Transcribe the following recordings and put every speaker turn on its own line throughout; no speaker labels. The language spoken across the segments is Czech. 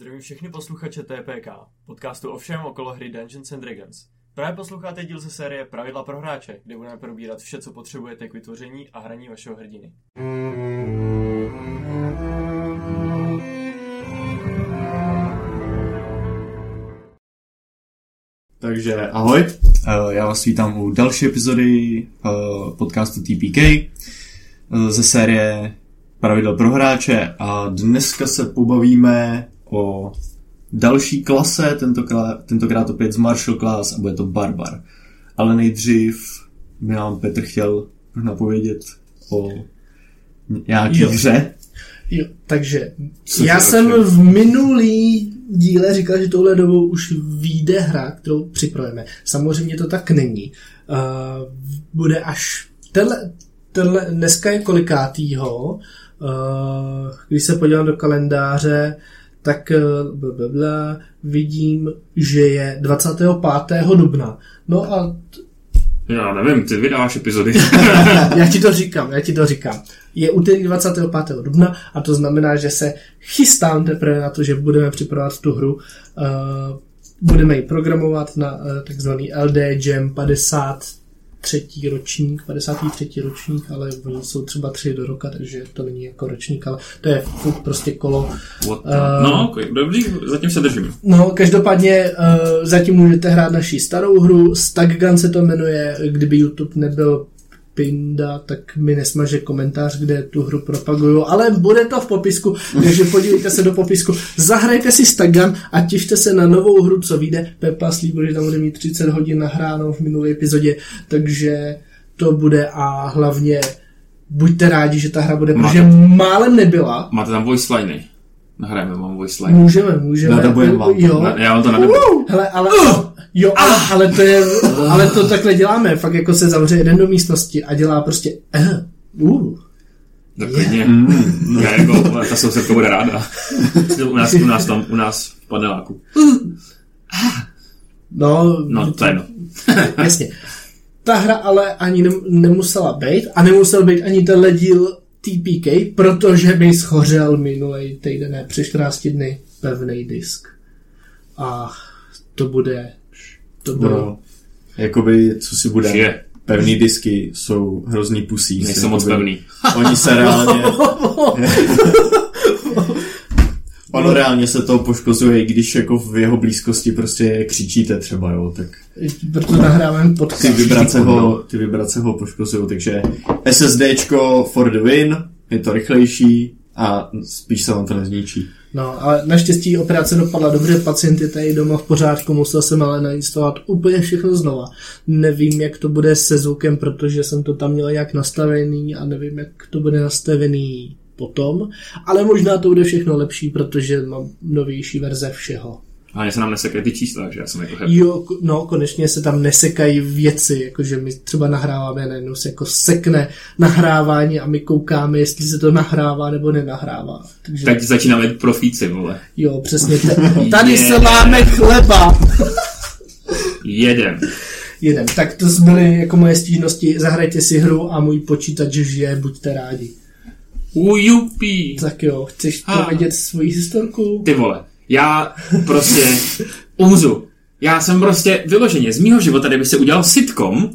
Zdravím všechny posluchače TPK, podcastu o všem okolo hry Dungeons and Dragons. Právě posloucháte díl ze série Pravidla pro hráče, kde budeme probírat vše, co potřebujete k vytvoření a hraní vašeho hrdiny.
Takže ahoj, Eh, já vás vítám u další epizody eh, podcastu TPK eh, ze série Pravidel pro hráče a dneska se pobavíme o další klase, tentokrát, tentokrát opět z Marshall Class a bude to Barbar. Ale nejdřív by nám Petr chtěl napovědět o nějaký
Jo.
hře.
Jo, takže
Co
já jsem v minulý díle říkal, že touhle dobou už vyjde hra, kterou připravujeme. Samozřejmě to tak není. Uh, bude až tenhle, tenhle, dneska je kolikátýho, uh, když se podívám do kalendáře, tak blablabla, vidím, že je 25. dubna. No a
Já nevím, ty vydáváš epizody.
já ti to říkám, já ti to říkám. Je úterý 25. dubna a to znamená, že se chystám teprve na to, že budeme připravovat tu hru. Uh, budeme ji programovat na uh, takzvaný LD Jam 53. ročník, 53. ročník, ale oni jsou třeba tři do roka, takže to není jako ročník, ale to je prostě kolo.
What.
Eh.
No, dobrý, zatím se držím.
No, každopádně uh, zatím můžete hrát naší starou hru, Staggun se to jmenuje, kdyby YouTube nebyl Pinda, tak mi nesmaže komentář, kde tu hru propaguju, ale bude to v popisku, takže podívejte se do popisku, zahrajte si Staggun a těšte se na novou hru, co vyjde. Pepa slíbil, že tam bude mít 30 hodin nahráno v minulé epizodě, takže to bude a hlavně buďte rádi, že ta hra bude, protože málem nebyla.
Máte tam voice liny. Nahrajeme vám voice line.
Můžeme, můžeme.
Nadabujem vám.
Jo,
Na, já vám to nadebu.
Hele, ale, jo, ale, ale, to je, ale to takhle děláme. Fakt jako se zavře jeden do místnosti a dělá prostě eh, uh.
Tak klidně. Já jako, ta sousedka bude ráda. U nás, u nás tam, u nás v paneláku.
No,
No, to je jedno.
jasně. Ta hra ale ani nem, nemusela být a nemusel být ani tenhle díl TPK, protože mi schořel minulý týden, ne, přes 14 dny pevný disk. A to bude, to bude,
No, jakoby, co si bude.
Je.
Pevný disky jsou hrozný pusí.
Nejsou moc pevný.
Oni se reálně... ono reálně se to poškozuje, i když jako v jeho blízkosti prostě křičíte třeba, jo, tak
proto nahráváme podcast.
ty vibrace ho, ty vibrace ho poškozují, takže SSDčko for the win, je to rychlejší a spíš se vám to nezničí.
No, ale naštěstí operace dopadla dobře, pacient je tady doma v pořádku, musel jsem ale nainstalovat úplně všechno znova. Nevím, jak to bude se zvukem, protože jsem to tam měl nějak nastavený a nevím, jak to bude nastavený potom, ale možná to bude všechno lepší, protože mám novější verze všeho.
A se nám nesekají ty čísla, takže já jsem jako happy.
Jo, no, konečně se tam nesekají věci, jakože my třeba nahráváme, najednou se jako sekne nahrávání a my koukáme, jestli se to nahrává nebo nenahrává. Takže...
Teď začínáme profíci, vole.
Jo, přesně. Te- tady se máme chleba.
Jeden.
Jeden. Tak to byly jako moje stížnosti. Zahrajte si hru a můj počítač žije, buďte rádi.
Ujupí.
Tak jo, chceš
Ah.
povědět svoji historku?
Ty vole, já prostě umřu. Já jsem prostě vyloženě z mýho života, kdyby se udělal sitcom,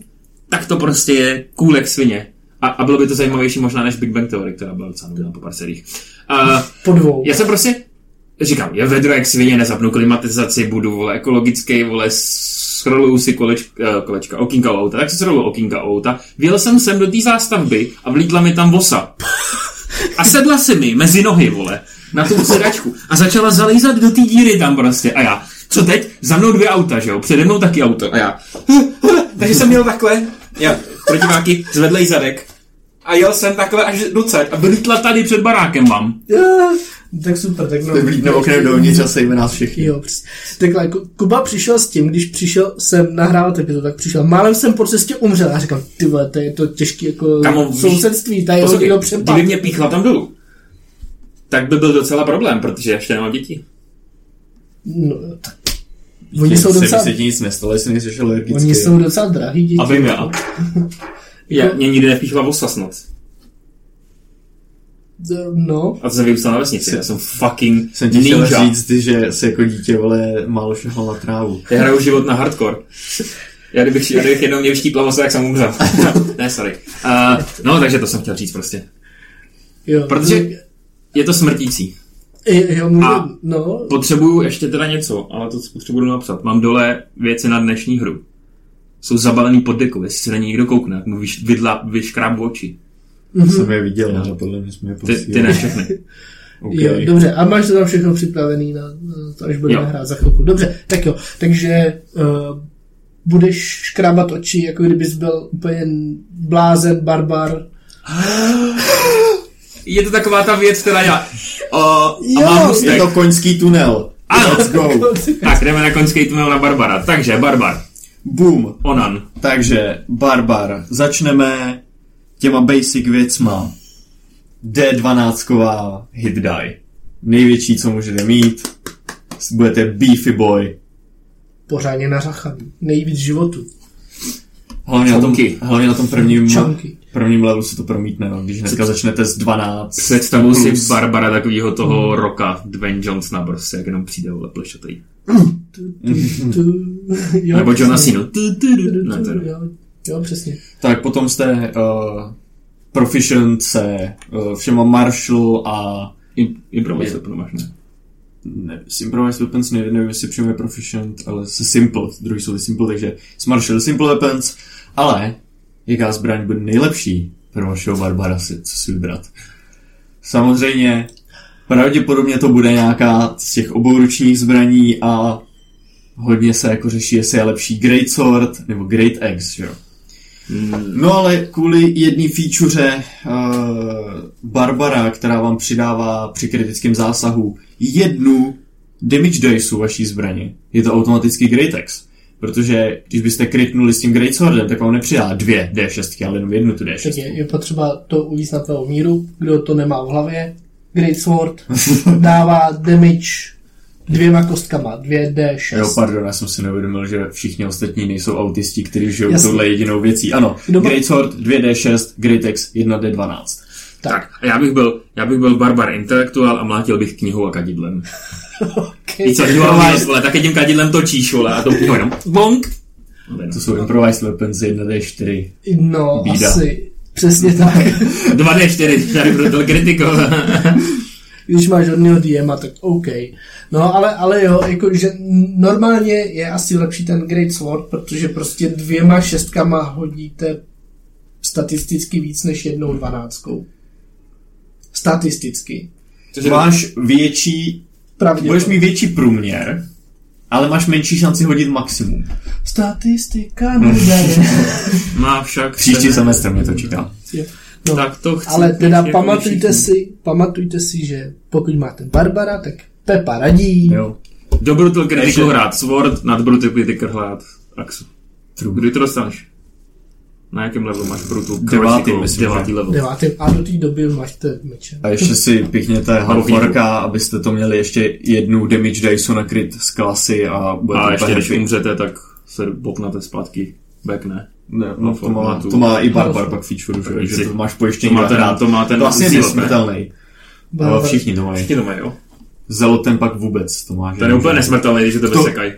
tak to prostě je kůlek svině. A, a bylo by to zajímavější možná než Big Bang Theory, která byla docela nudná po pár seriích. Uh,
Po dvou.
já jsem prostě, říkám, je vedro jak svině, nezapnu klimatizaci, budu vole ekologický, vole, scrolluju si koleč, eh, kolečka, okýnka auta, tak si scrolluju okýnka auta, vjel jsem sem do té zástavby a vlítla mi tam vosa. A sedla se mi mezi nohy, vole, na tu sedačku a začala zalízat do té díry tam prostě. A já, co teď? Za mnou dvě auta, že jo? Přede mnou taky auto. A já, takže jsem měl takhle, já, protiváky, zvedlej zadek. A jel jsem takhle až docet a vlítla tady před barákem mám.
Tak super, tak no.
To vlítne oknem dovnitř a sejme nás všichni.
Jo, přes. Takhle, Ku- Kuba přišel s tím, když přišel jsem nahrávat epizodu, tak přišel. Málem jsem po cestě umřel a říkám, ty vole, to je to těžký jako
Kamo,
sousedství, tady
Poslouchej,
hodil přepad.
kdyby mě píchla tam dolů, tak by byl docela problém, protože ještě nemám děti.
No, tak. Oni jsou
se,
docela,
se ti nic nestalo, jestli nejsi alergický.
oni jsou docela drahý děti.
Abych já. Já, mě nikdy nepíchla vosa snad.
No,
A to jsem vyrůstal na vesnici, já jsem fucking
Jsem ti chtěl
ninja.
říct, že se jako dítě, vole, málo šahal na trávu.
Já hraju život na hardcore. Já kdybych, já kdybych jednou mě vyštípla se, jak jsem umřel. ne, sorry. Uh, no, takže to jsem chtěl říct prostě.
jo.
Protože je to smrtící.
Jo, můžu,
A-
no,
Potřebuju ještě teda něco, ale to potřebuju napsat. Mám dole věci na dnešní hru. Jsou zabalený pod dekou, jestli se na ně někdo koukne, tak mu vyš, vidla, vyškrábu oči.
Mhm.
Jsem je viděl, ale podle mě jsme je
Ty, ty
posílali.
ne všechny.
Okay.
Jo, dobře, a máš to tam všechno připravený na, na to, až budeme
Jo.
hrát za chvilku. Dobře, tak jo, takže uh, budeš škrábat oči, jako kdybys byl úplně blázen, barbar.
Je to taková ta věc, která já... A
Jo,
mám
Je to koňský tunel.
Ano,
Let's go.
tak jdeme na konský tunel na Barbara. Takže, Barbar,
Boom.
Onan.
Takže, Barbar, začneme těma basic věcma. D12 hit die. Největší, co můžete mít. Budete beefy boy.
Pořádně nařachaný. Nejvíc životu.
Hlavně na, tom, hlavně na tom prvním,
Chunky.
prvním levelu se to promítne, no. když hnedka začnete z 12.
Představuji si. Barbara takového toho roka, Dwayne Johnsona prostě, jak jenom přijde vole plešatý. Nebo Johna. Cena.
Jo, přesně.
Tak potom jste uh, proficient se uh, všema martial a
I- Improvise weapon máš, ne?
ne, s improvised weapons nevím, nevím, jestli přímo je proficient, ale se simple, druhý jsou ty simple, takže s martial simple weapons, ale jaká zbraň bude nejlepší pro vašeho barbara, si, co si vybrat. Samozřejmě, pravděpodobně to bude nějaká z těch obouručních zbraní a hodně se jako řeší, jestli je lepší Great Sword nebo Great Axe, že jo. No ale kvůli jedné feature uh, Barbara, která vám přidává při kritickém zásahu jednu damage dice vaší zbraně, je to automaticky Great Axe. Protože když byste kritnuli s tím Great Swordem, tak vám nepřidá dvě D6, ale jenom jednu tu
Tak
D6.
je, je potřeba to uvíct na tvou míru. Kdo to nemá v hlavě, Great Sword dává damage dvěma kostkama, 2D6.
Jo, pardon, já jsem si neuvědomil, že všichni ostatní nejsou autisti, kteří žijou
Jasně.
touhle jedinou věcí. Ano,
Kdo má-
Great Sword 2D6, Great Axe 1D12.
Tak, a já bych byl, já bych byl barbar intelektuál a mlátil bych knihou a kadidlem.
Okay.
Co, improvised, vole, taky tím kadidlem točíš, vole, a knihou jenom bonk.
To jsou improvised weapons 1D4.
No,
Bída.
asi. Přesně tak.
2D4, tady brutal critical.
Když máš hodného DMa, tak OK. No, ale, ale jo, jako, že normálně je asi lepší ten Great Sword, protože prostě dvěma šestkama hodíte statisticky víc než jednou dvanáctkou. Statisticky.
Je
Máš větší, budeš mít větší průměr, ale máš menší šanci hodit maximum.
Statistika nedaje.
Má však...
Příští
se-
semestr mě to čeká.
Jo. No,
Tak to chci.
ale teda
jako
pamatujte
všichni.
si, pamatujte si, že pokud máte Barbara, tak Pepa radí.
Jo.
Do Brutal Critical
Ještě-
hrát Sword, nad Brutal Critical hrát Axu. Kdy to dostaneš? Na jakém levelu máš Brutal
Devátý,
Critical?
myslím,
Devátý level.
Devátý, a do té doby máte meče.
A ještě si pěkněte Halforka, abyste to měli ještě jednu damage dice na crit z klasy a bude
A
to
ještě když umřete, tak se bopnete zpátky. Back ne.
Ne, no, to, má,
formatu.
to má i Barbar pak feature, že,
si-
to máš
To
pojištění
má ten, to má ten
To vlastně nesmrtelný. No,
Barbar-
všichni to mají.
Všichni to mají, jo.
Zelotem pak vůbec to má.
Ten je úplně nesmrtelný, když to
To-
vysekají.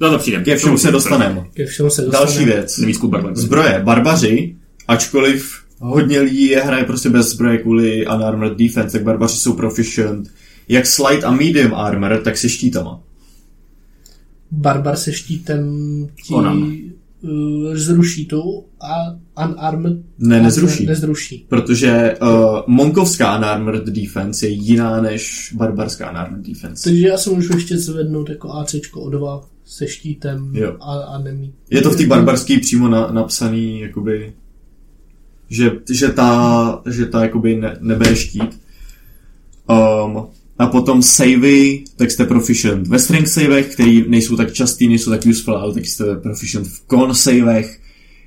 No to přijde.
Ke všemu se dostaneme.
Ke všemu se dostaneme.
Další věc. Zbroje. Barbaři, ačkoliv hodně lidí je hraje prostě bez zbroje kvůli unarmored defense, tak barbaři jsou proficient. Jak slight a medium armor, tak se štítama.
Barbar se štítem ti
Onan.
Uh, zruší tu a unarmed
Ne, nezruší.
Ne, nezruší.
Protože uh, monkovská unarmored defense je jiná než barbarská unarmored defense.
Takže já se můžu ještě zvednout jako ACčko o dva se štítem
Jo.
a, a nemít.
Je to v té barbarské přímo na, napsaný, jakoby, že, že ta, že ta jakoby ne, nebere štít. Um, a potom savey, tak jste proficient ve strength savech, který nejsou tak častý, nejsou tak useful, ale taky jste proficient v con savech,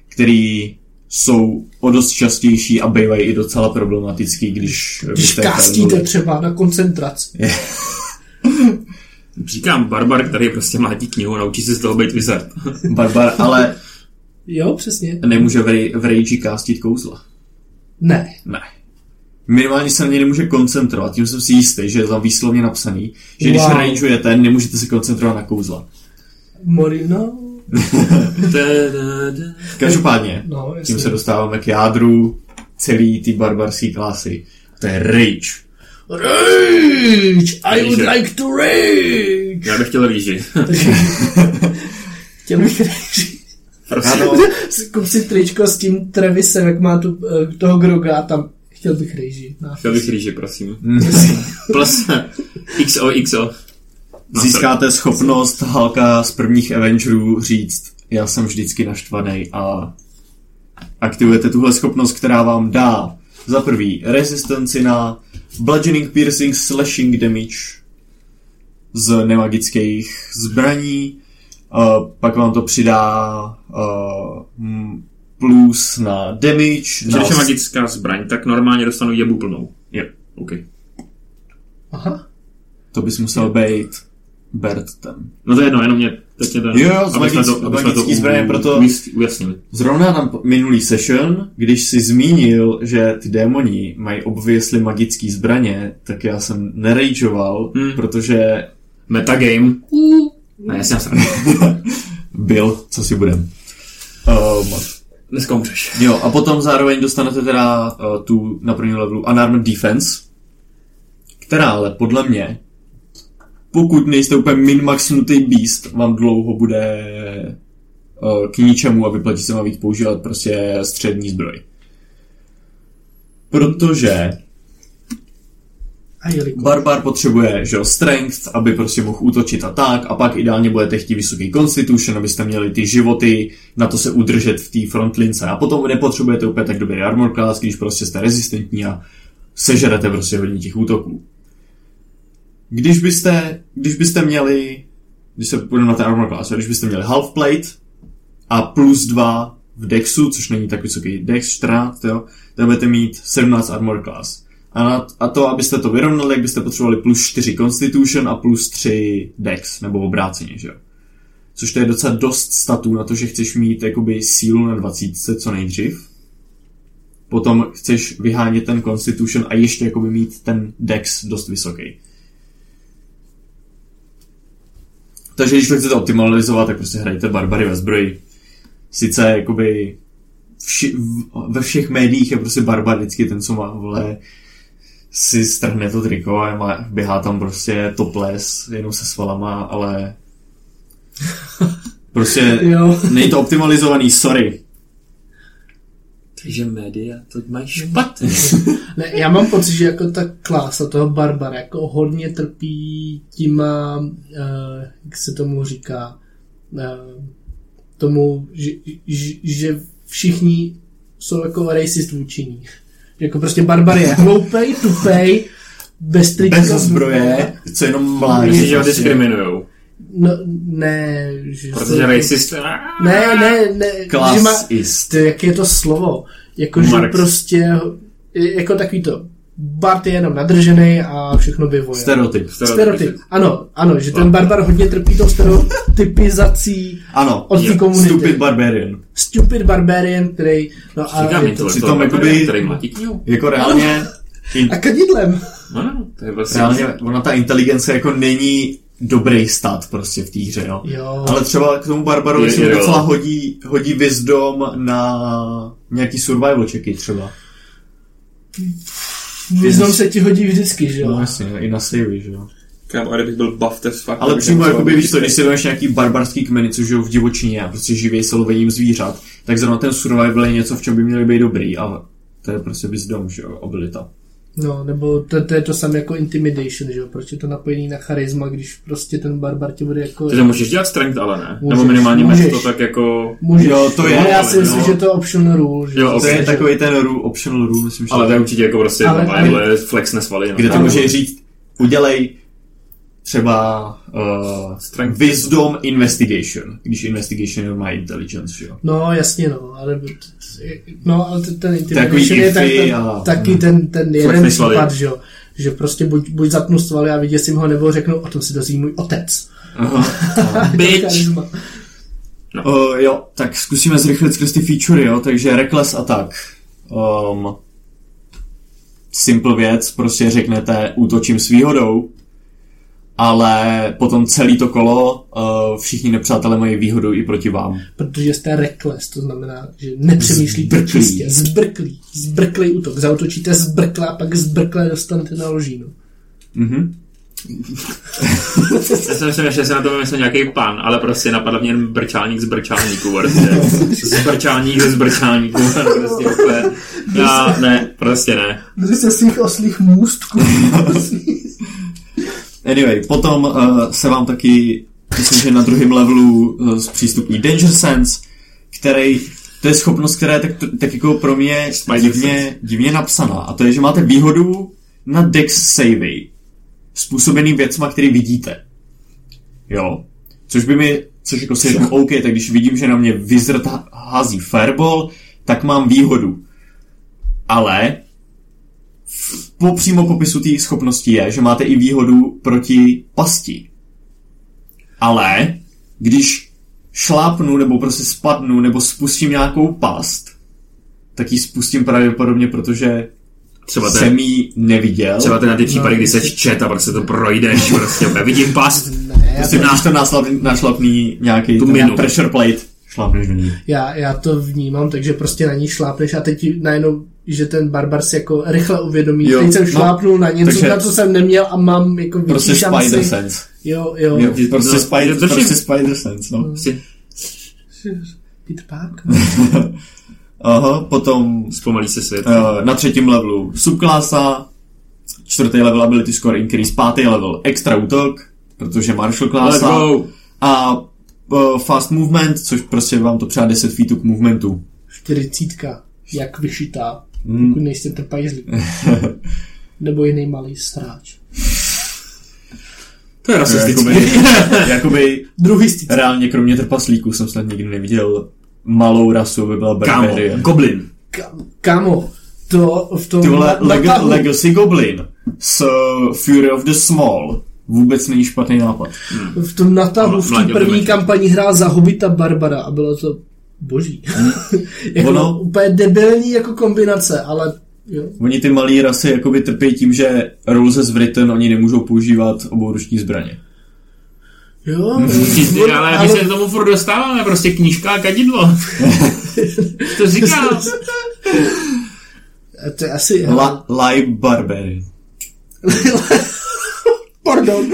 který jsou o dost častější a bývají i docela problematický, když...
Když
failnuli.
třeba na koncentraci.
Říkám Barbar, který prostě mlátí knihu a naučí se z toho být wizard.
Barbar, ale
Jo, přesně.
nemůže v, v rage castit kouzla.
Ne.
Ne. Minimálně se na ně nemůže koncentrovat. Tím jsem si jistý, že je tam výslovně napsaný, že když
Wow.
rangeujete, nemůžete se koncentrovat na kouzla.
Morino?
Každopádně,
No,
tím se dostáváme k jádru celý ty barbarské klasy. To je rage.
Rage! I would like to rage!
Já bych chtěl rýži.
Chtěl bych rage.
Prosím.
Ano,
Kup si tričko s tím Travisem, jak má tu, eh, toho Groga a tam chtěl bych rage.
Chtěl bych rýži, prosím. Plus XOXO.
Získáte schopnost Halka z prvních Avengerů říct, já jsem vždycky naštvaný a aktivujete tuhle schopnost, která vám dá za prvý rezistenci na bludgeoning, piercing, slashing damage z nemagických zbraní, a pak vám to přidá uh, plus na damage,
Když
na
je magická zbraň, tak normálně dostanu jebu plnou.
Je.
OK.
Aha.
to bys musel být Bertem.
No to je jedno, jenom mě teď je to...
Jo, jo, z magický-
to,
magický zbraně, proto-
ujasnili.
Zrovna na minulý session, když si zmínil, že ty démoni mají obviously magické zbraně, tak já jsem nerageoval,
Hmm.
protože
Metagame. Ne, já jsem
byl, co si budem. Um,
Dneska umřeš.
jo, a potom zároveň dostanete teda uh, tu na prvním levelu Unarmed Defense, která ale podle mě, pokud nejste úplně min-maxnutý beast, vám dlouho bude uh, k ničemu a vyplatí se vám víc používat prostě střední zbroj. Protože Barbar potřebuje, že jo, strength, aby prostě mohl útočit a tak, a pak ideálně budete chtít vysoký constitution, abyste měli ty životy, na to se udržet v té frontlince. A potom nepotřebujete úplně tak dobrý armor class, když prostě jste rezistentní a sežerete prostě hodně těch útoků. Když byste, když byste měli, když se půjdeme na ten armor class, když byste měli half plate a plus 2 v dexu, což není tak vysoký dex, 14, jo, tak budete mít 17 armor class. A, a to, abyste to vyrovnali, jak byste potřebovali plus 4 Constitution a plus 3 Dex, nebo obráceně, že jo. Což to je docela dost statů na to, že chceš mít jakoby sílu na 20 co nejdřív. Potom chceš vyhánět ten Constitution a ještě jakoby mít ten Dex dost vysoký. Takže když to chcete optimalizovat, tak prostě hrajte barbary ve zbroji. Sice jakoby vši, ve všech médiích je prostě barbar vždycky ten, co má, vole, si strhne to triko a má, běhá tam prostě topless, jenom se svalama, ale prostě
Jo.
není to optimalizovaný, sorry.
Takže média to mají špatně.
Ne, já mám pocit, že jako ta klása toho Barbara jako hodně trpí těma, uh, jak se tomu říká, uh, tomu, že, že, že všichni jsou jako racist vůči ní. Jako prostě Barbar je hloupej, tupej, bez trička.
Bez zbroje, co jenom mládí.
Myslíš, že ho diskriminujou?
No, ne, že
Protože racist...
Ne, ne, ne. má,
Klasist.
to, jak je to slovo? Jako, že prostě, jako takový to, Bart je jenom nadržený a všechno vyvoje.
Stereotyp.
Stereotyp. Ano, ano, že ten barbar hodně trpí tou stereotypizací
Ano,
od té komunity.
stupid barbarian.
Stupid barbarian, který, no a
Říkám
je to,
intelektuál,
přitom jakoby-
který mladí knihu.
Jako reálně, in,
a kadidlem.
No, no, to je vlastně...
reálně ona ta inteligence jako není dobrý stat prostě v té hře, jo.
Jo.
Ale třeba k tomu Barbarovi se docela hodí, hodí wisdom na nějaký survival checky třeba.
Význam se ti hodí vždycky, že jo?
No jasně, i na savey, že jo.
Kámo, a kdybych byl buff, to fakt...
Ale přímo
bych
jakoby, víš to, když si vezmeš nějaký barbarský kmeny, co žijou v divočině a prostě živí se lovením zvířat, tak zrovna ten survival je něco, v čem by měli být dobrý a to je prostě wisdom, že jo, abilita.
No, nebo to, to je to samé jako intimidation, že jo? Proč je to napojený na charisma, když prostě ten barbar tě bude jako...
Takže můžeš dělat strength, ale ne.
Můžeš,
Nebo minimálně
můžeš.
můžeš. to tak jako...
Můžeš.
Jo, to je,
Ale já
ale
si myslím,
no.
že to je optional rule. Že
Jo,
To je takový ten rule, optional rule, myslím, že
Ale to je určitě jako prostě
Ale-
ale,
ale-
flex nesvaly. No.
kde ty
Ano.
můžeš říct, udělej třeba uh,
Strength.
wisdom investigation, když investigation má intelligence, že jo.
No, jasně, no, ale, no, ale ten, ten
Takový
intimidation je tak, tak,
a-
taky ten, ten jeden případ, že jo, že prostě buď, buď zapnu svaly a vyděsím ho, nebo řeknu, o tom si dozví můj otec.
Aha.
Bitch.
Charisma.
Uh, jo, tak zkusíme zrychlit skrz ty featurey, jo, takže Reckless Attack. Um, simple věc, prostě řeknete útočím s výhodou, ale potom celý to kolo uh, všichni nepřátelé mají výhodu i proti vám.
Protože jste reckless, to znamená, že nepřemýšlíte
Zbrklý.
čistě. Zbrklý. Zbrklý útok. Zautočíte zbrkle a pak zbrkle dostanete na ložínu.
Mhm.
Já jsem myslel, že se na to vymyslel nějaký pan, ale prostě napadl mě jen brčálník z brčálníků, prostě. Zbrčálník ze zbrčálníků, prostě úplně. Já, ne, prostě ne.
Drží se svých oslých můstků.
Anyway, potom uh, se vám taky, myslím, že na druhém levelu uh, zpřístupní Danger Sense, který, to je schopnost, která je tak, tak jako pro mě divně, divně napsaná. A to je, že máte výhodu na Dex savey, způsobený věcma, který vidíte. Jo. Což by mi, což jako si řeknu, OK, tak když vidím, že na mě Wizard há- hází Fireball, tak mám výhodu. Ale v- po přímo popisu té schopnosti je, že máte i výhodu proti pasti. Ale když šlápnu nebo prostě spadnu nebo spustím nějakou past, tak ji spustím pravděpodobně, protože
Třeba ten,
jsem ji neviděl.
třeba ten na ty případy, kdy se čet a pak se to projdeš, prostě vidím past.
ne, já
Prostě
to,
když to nášlapný, nášlapný nějaký ten
minu.
pressure plate, šlápneš do ní.
já, já to vnímám, takže prostě na ní šlápneš a teď najednou, že ten barbar si jako rychle uvědomí.
Jo,
teď jsem
no,
šlápnul na něco,
takže-
na co jsem neměl a mám jako větší
Prostě
šanci.
spider sense.
Jo, jo.
Jo, prostě,
no,
spider,
to
prostě spider sense, no.
Prostě
Peter Park.
Aha, potom
zpomalí se svět.
uh, na třetím levelu subklasa, čtvrtý level ability score increase, pátý level extra útok, protože martial klasa a uh, fast movement, což prostě vám to přidá 10 feetů k movementu.
Čtyřicítka. Jak vyšitá.
Hmm.
Pokud nejste trpajzlí. Nebo jiný malý sráč.
To je rasistické.
jakoby, jakoby
Druhý stíc.
reálně kromě trpaslíků jsem snad nikdy neviděl malou rasu, by byla
Kámo,
Barbarian.
goblin.
Ka- Kámo, to v tom
Ty vole,
na-
Leg- Legacy Goblin s uh, Fury of the Small vůbec není špatný nápad.
v tom natahu v té první kampani hrál za Hobita Barbara a bylo to boží. jako
Ono-
úplně debilní jako kombinace, ale jo.
Oni ty malé rasy jakoby trpí tím, že rules as written oni nemůžou používat obouruční zbraně.
Jo,
Ty, ale my se k tomu furt dostáváme, prostě knížka a kadidlo. to říkám.
to je asi...
La- Lie Barbarian.
Pardon.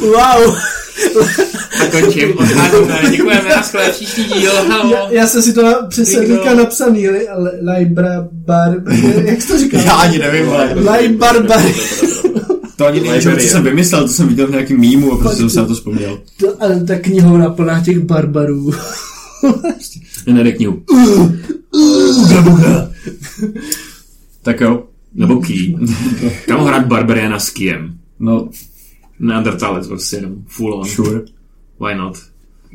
wow.
A končím. Odcházíme. Děkujeme na skvělé příští díl. Halo.
Já, já jsem si to na- přes
Nikdo.
Erika napsaný, li, li, libra, bar, jak jsi to říkal?
Já ani nevím, ale
Li barbary.
to ani není, co jsem vymyslel, to jsem viděl v nějakém mýmu a prostě jsem se na to vzpomněl.
To, ale ta knihovna plná těch barbarů.
Nenede knihu.
Tak jo,
Nebo ký. Kam hrát Barbariana s Kiem?
no
Neandertalec prostě jenom. Full on.
sure.
Why not?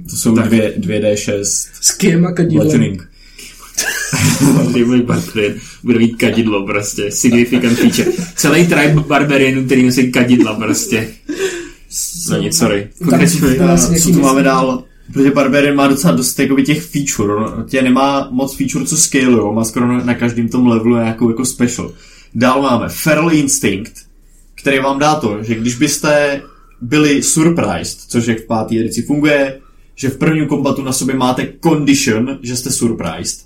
To jsou
Tak.
dvě, 2D6
S kým a kadidlem.
Barbarian bude mít kadidlo prostě. Significant feature. Celý tribe Barbarianů, který nosí kadidla prostě. No nic, sorry. Pokračuj.
Tam-
A
asi nějaký
co tu máme dál? Protože Barbarian má docela dost jakoby, těch feature. On tě nemá moc feature, co scale, jo. Má skoro na, na každém tom levelu nějakou jako special. Dál máme Feral Instinct, který vám dá to, že když byste byli surprised, což jak v páté edici funguje, že v prvním kombatu na sobě máte condition, že jste surprised,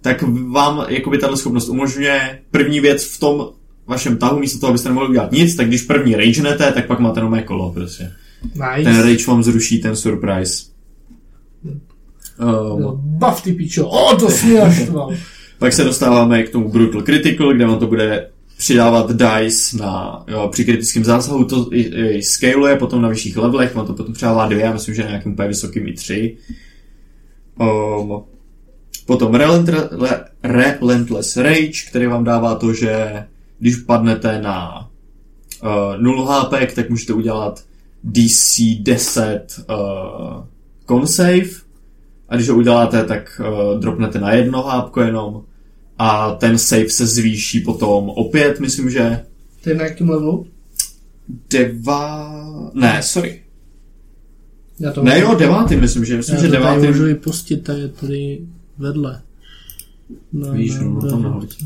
tak vám jakoby tato schopnost umožňuje první věc v tom vašem tahu, místo toho, abyste nemohli udělat nic, tak když první ragenete, tak pak máte nové kolo prostě. Ten
Nice.
rage vám zruší ten surprise. Um,
No, Bav ty pičo. O, to jsi.
Pak se dostáváme k tomu Brutal Critical, kde vám to bude přidávat dice na, jo, při kritickém zásahu, to i, i scaluje, potom na vyšších levelech, vám to potom přidává dvě, já myslím, že na nějakým úplně vysokým i tři. Um, potom Relentless Rage, který vám dává to, že když padnete na uh, 0 HP, tak můžete udělat DC 10 uh, con save, a když ho uděláte, tak uh, dropnete na jedno hápko jenom a ten save se zvýší potom opět, myslím, že...
To je na jakém levelu?
Deva... Ne, sorry.
Já to
ne, jo, devátý, myslím, že, myslím,
já
že devátý.
Já můžu i pustit, ta je tady vedle. Na,
Víš, na, no,
no
tam nahoď.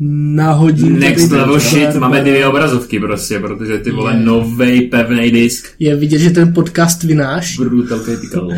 Nahodím.
Next level shit, máme dvě obrazovky prostě, protože ty vole novej pevný disk.
Je vidět, že ten podcast vynáš.
Brutal Critical.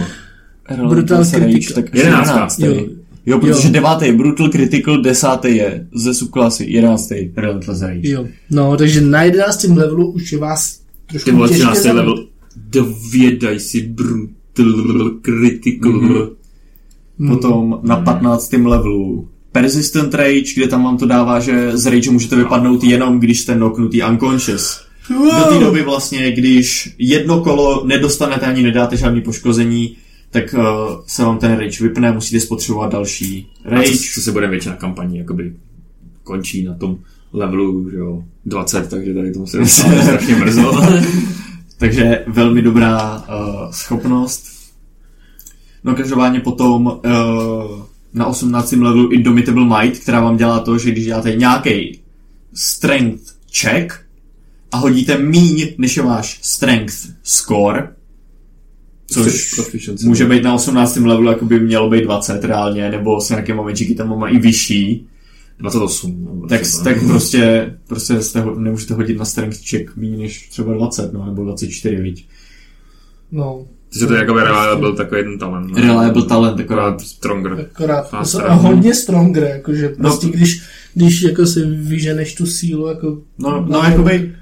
No.
Brutal
Critical.
11.
11.
Jo.
Protože
Jo.
devátý Brutal Critical, desátý je ze subklasy, jedenáctý Relentless Rage.
Jo. No, takže na 11. levelu už je vás trošku
Ty vole,
těžké
13.
zabít.
level. Dovědaj si Brutal Critical.
Mhm. Potom na 15. levelu Persistent Rage, kde tam vám to dává, že z Rage můžete vypadnout jenom, když jste knocknutý unconscious. Do té doby vlastně, když jedno kolo nedostanete ani nedáte žádný poškození, tak uh, se vám ten Rage vypne, musíte spotřebovat další
A
Rage.
co, co se bude většina kampaní, jakoby končí na tom levelu, že jo, 20, takže tady to musí dostat strašně brzo.
Takže velmi dobrá uh, schopnost. No každopádně potom uh, na 18. levelu Indomitable Might, která vám dělá to, že když děláte nějaký strength check a hodíte míň, než je váš strength score, což může být na 18. levelu, jako by mělo být 20 reálně, nebo s nějakými magicy tam má i vyšší,
28. nebo
tak,
třeba.
tak prostě, prostě jste, ho- nemůžete hodit na strength check méně než třeba 20, no, nebo 24, viď.
No,
Takže to je jakoby reliable takový jeden talent. no.
Reliable talent, akorát
stronger.
akorát
Faster.
a hodně stronger, jakože prostě
No.
když, když jako si vyženeš tu sílu, jako
No, no jakoby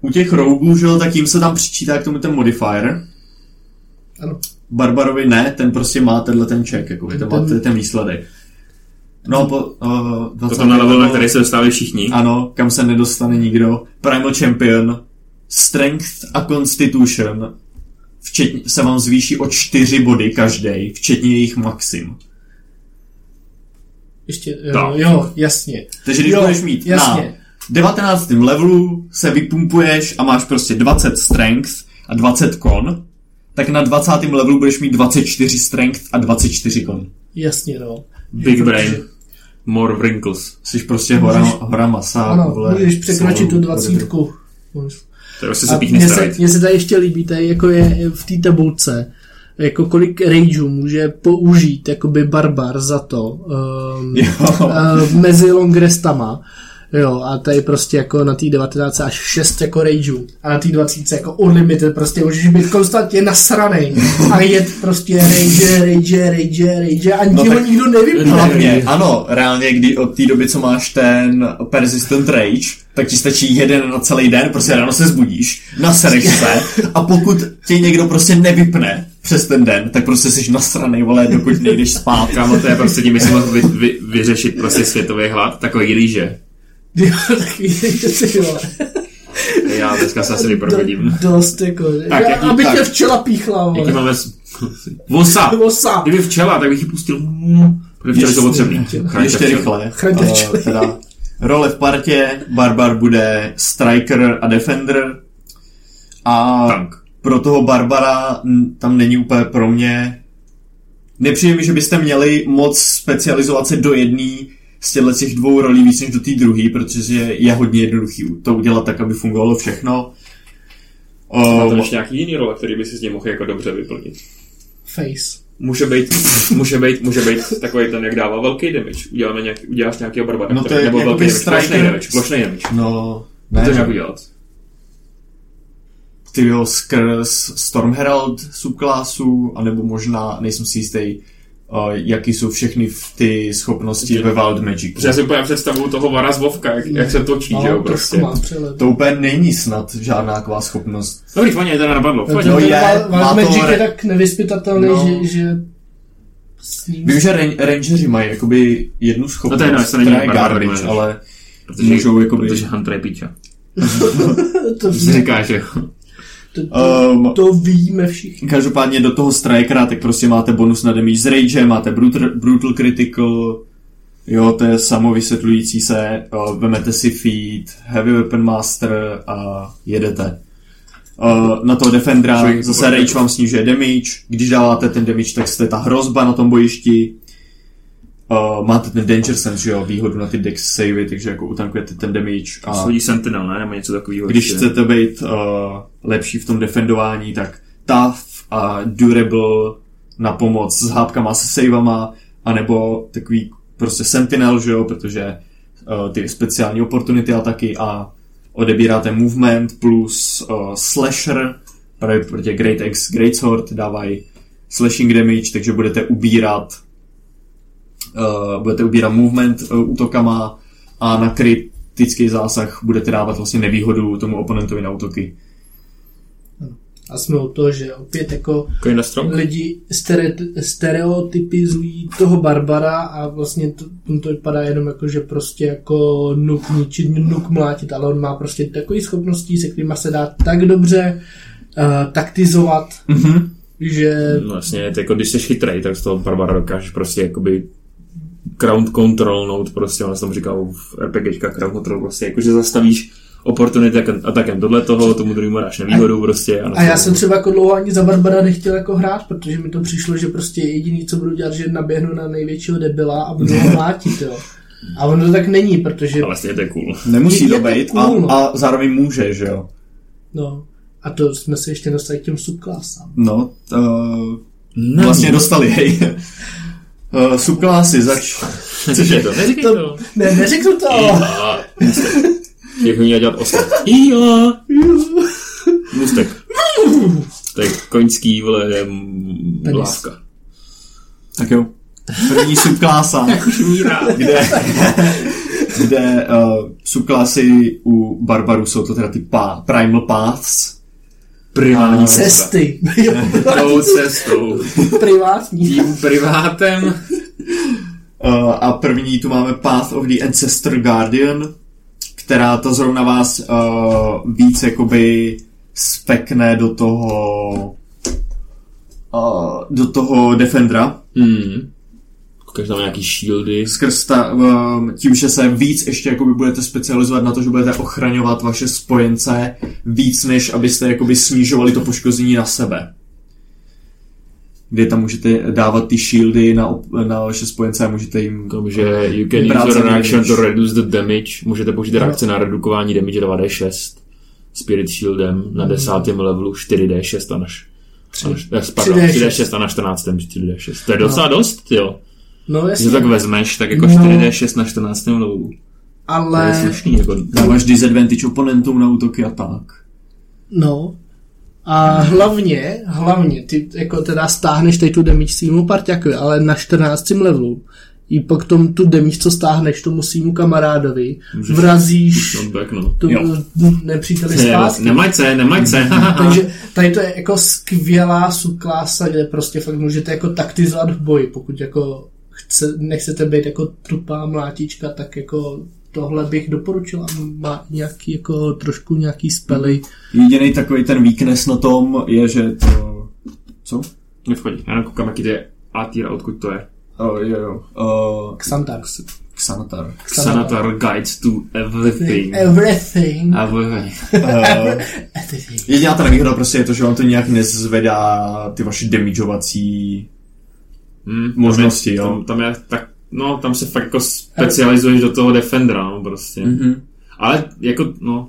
u těch rougů, že jo, tak jim se tam přičítá k tomu ten modifier.
Ano.
Barbarovi ne, ten prostě má tenhle ten check, jako ten, má
Ten-
ten, ten výsledek. No, po uh, 20.
Toto na level, na který se dostali všichni.
Ano, kam se nedostane nikdo. Primal Champion, Strength a Constitution včetně, se vám zvýší o 4 body každý, včetně jejich maxim.
ještě, jo,
Tak.
jo jasně.
Takže když
Jo,
budeš mít
jasně.
na 19. levelu se vypumpuješ a máš prostě 20 strength a 20 kon, tak na 20. levelu budeš mít 24 strength a 24 kon.
Jasně, no.
Big brain. More wrinkles.
Jsi prostě hora, hora masa.
Ano,
vole,
můžeš překročit tu dvacítku.
To je prostě
A
se píchne
mně se, mně se tady ještě líbí, tady jako je v té tabulce, jako kolik rageů může použít jakoby barbar za to um,
Jo.
uh, mezi long restama. Jo, a tady prostě jako na té 19 až 6 jako rageů. A na té 20 jako unlimited, prostě můžeš být konstantně nasranej. A jet prostě rage, rage, rage, rage, ani
No
ho
tak-
nikdo nevypne.
Hlavně, ano, reálně, kdy od té doby, co máš ten persistent rage, tak ti stačí jeden na celý den, prostě ráno se zbudíš, nasereš se a pokud tě někdo prostě nevypne přes ten den, tak prostě jsi nasranej, vole, dokud nejdeš spát.
Kámo, to je prostě tím, jestli vy, vy, vyřešit prostě světový hlad, takový líže.
Jo, takový, ty vole.
Já dneska se asi vyprovodím.
Dost jako,
Tak,
já,
jaký-
aby
tak.
tě včela píchla,
Jaký
vole.
máme... s- Vosa!
Vosa.
Kdyby včela, tak bych ji pustil... Protože včely jsou potřebný. Chraňte
Ještě rychle.
Chraňte
Eh,
včely.
teda role v partě, Barbar bude Striker a Defender a
Tank.
pro toho Barbara tam není úplně pro mě nepřijde mi, že byste měli moc specializovat se do jedné z těchto těch dvou rolí víc než do té druhé, protože je hodně jednoduchý to udělat tak, aby fungovalo všechno.
Má
O,
to ještě nějaký jiný role, který by si s ním mohl jako dobře vyplnit.
Face.
Může být, může být, může být takový ten, jak dává velký damage. Uděláme nějaký, uděláš nějakého barbara,
No to
který-
je
nebo velký damage, plošný damage, plošný damage.
no,
Ne, to
ne,
nějak udělat.
ty jo, skrz Storm Herald subklásu, anebo možná, nejsem si jistý, uh, jaký jsou všechny v ty schopnosti ve Wild Magic.
Já si úplně představuju toho vara z Vovka, jak, jak se točí, že jo,
No,
prostě.
To úplně není snad žádná taková schopnost.
Dobrý, fajně, to napadlo.
To
Fajně.
No je,
Wild
to
Magic
re-
je tak nevyspytatelný,
No.
že, že.
Vím, že ran- rangeři mají jakoby jednu schopnost,
No to je to není
která je
barbar
garbage, ale
Protože,
můžou jakoby...
protože Hunter je píča.
to,
To říká, že
to, to,
Um,
to víme všichni.
Každopádně do toho strikera, tak prostě máte bonus na damage z rage, máte brutal, brutal critical, jo, to je samovysvětlující se, o, vemete si feed, heavy weapon master a jedete. O, na toho defendera zase rage vám snižuje damage, když dáváte ten damage, tak jste ta hrozba na tom bojišti. O, máte ten danger sense, že jo, výhodu na ty dex savey, takže jako utankujete ten damage. A...
shodí Sentinel, ne? Nebo něco takového.
Když
ještě.
chcete být uh, lepší v tom defendování, tak tough a durable na pomoc s hápkama, se savama, anebo takový prostě sentinel, že jo, protože uh, ty speciální opportunity ataky a odebíráte movement plus uh, slasher, právě proti Great X, Great Sword dávají slashing damage, takže budete ubírat uh, budete ubírat movement uh, útokama a na kritický zásah budete dávat vlastně nevýhodu tomu oponentovi na útoky.
A jsme u toho, že opět jako lidi stere, stereotypizují toho Barbara a vlastně to, to vypadá jenom jako, že prostě jako nuk ničit, nuk mlátit, ale on má prostě takový schopností, se kterýma se dá tak dobře uh, taktizovat,
Mm-hmm.
že
No vlastně, to jako když jsi chytrej, tak z toho Barbara dokážeš prostě jakoby ground controlnout, prostě, on jsem říkal v RPGčka ground control, prostě jakože zastavíš opportunity atakem tohle toho, tomu druhému dáš nevýhodu prostě. A,
A já jsem třeba jako dlouho ani za Barbara nechtěl jako hrát, protože mi to přišlo, že prostě jediný, co budu dělat, že naběhnu na největšího debila a budu ho mlátit, jo. A ono to tak není, protože,
A vlastně to je cool.
Nemusí
Je-
to
je to
být
cool, no.
a, a zároveň může, že jo?
no, a to jsme se ještě dostali k těm subklásám.
No, uh,
No.
vlastně dostali, hej. Uh, subklasy, zač...
Cože to? Neříkej
To-
to.
Ne, neřeknu to!
Jak měl dělat oslo. Iha. Mustek. To je koňský, vole, m,
Penis.
lávka.
Tak jo. První subklasa,
Šmíra.
kde, kde uh, subklasy u barbarů jsou to teda ty pa, primal paths.
Cesta.
Cesty.
Tou cestou.
Privátní.
Tím privátem.
Uh, a první tu máme Path of the Ancestor Guardian, která to zrovna vás uh, víc jakoby spekne do toho uh, do toho Defendera.
Hmm. Ukáž tam nějaký shieldy.
Skrz ta, um, tím, že se víc ještě jakoby budete specializovat na to, že budete ochraňovat vaše spojence víc, než abyste jakoby snižovali to poškození na sebe. Kdy tam můžete dávat ty shieldy na, op- na vaše spojence a můžete jim
Takže you can use your reaction to reduce the damage. Můžete použít reakce na redukování damage 2d6. Spirit Shieldem na
Hmm.
desátém levelu 4d6 a naš...
Tři.
a naš- eh, Pardon,
3D6.
3d6 a na 14. 4d6. To je docela dost, jo.
No
Když
jasně,
to tak vezmeš, tak jako
No.
4d6 na 14. levelu. To je
ale
slušný, jako...
dáváš disadvantage oponentům na útoky a tak.
no. A hlavně, hlavně, ty jako teda stáhneš tady tu damage svýmu parťakovi, ale na 14. levelu i pak tom tu damage, co stáhneš tomu svýmu kamarádovi,
Můžeš-
vrazíš
back, no.
tu nepříteli
Ne,
zpátky.
Nemaď se, nemaď se.
Takže tady to je jako skvělá subklása, kde prostě fakt můžete jako taktizovat v boji, pokud jako chce, nechcete být jako trupá mlátička, tak jako tohle bych doporučila. Má nějaký jako trošku nějaký spely.
Jediný takový ten weakness na tom je, že to... Co?
Nevchodí, já koukám, jaký to je A-tier, odkud to je.
Oh, jo, jo. Uh,
Xantar.
Xanatar.
Xanatar Guides to Everything.
Everything.
A v-
Uh,
Everything.
jediná ta nevýhoda prostě je to, že on to nějak nezvedá ty vaše damageovací
Hmm,
Možnosti,
tam je,
jo.
Tam, tam je tak, no, tam se fakt jako specializuješ do toho Defendera, no, prostě.
mm-hmm.
Ale jako, no,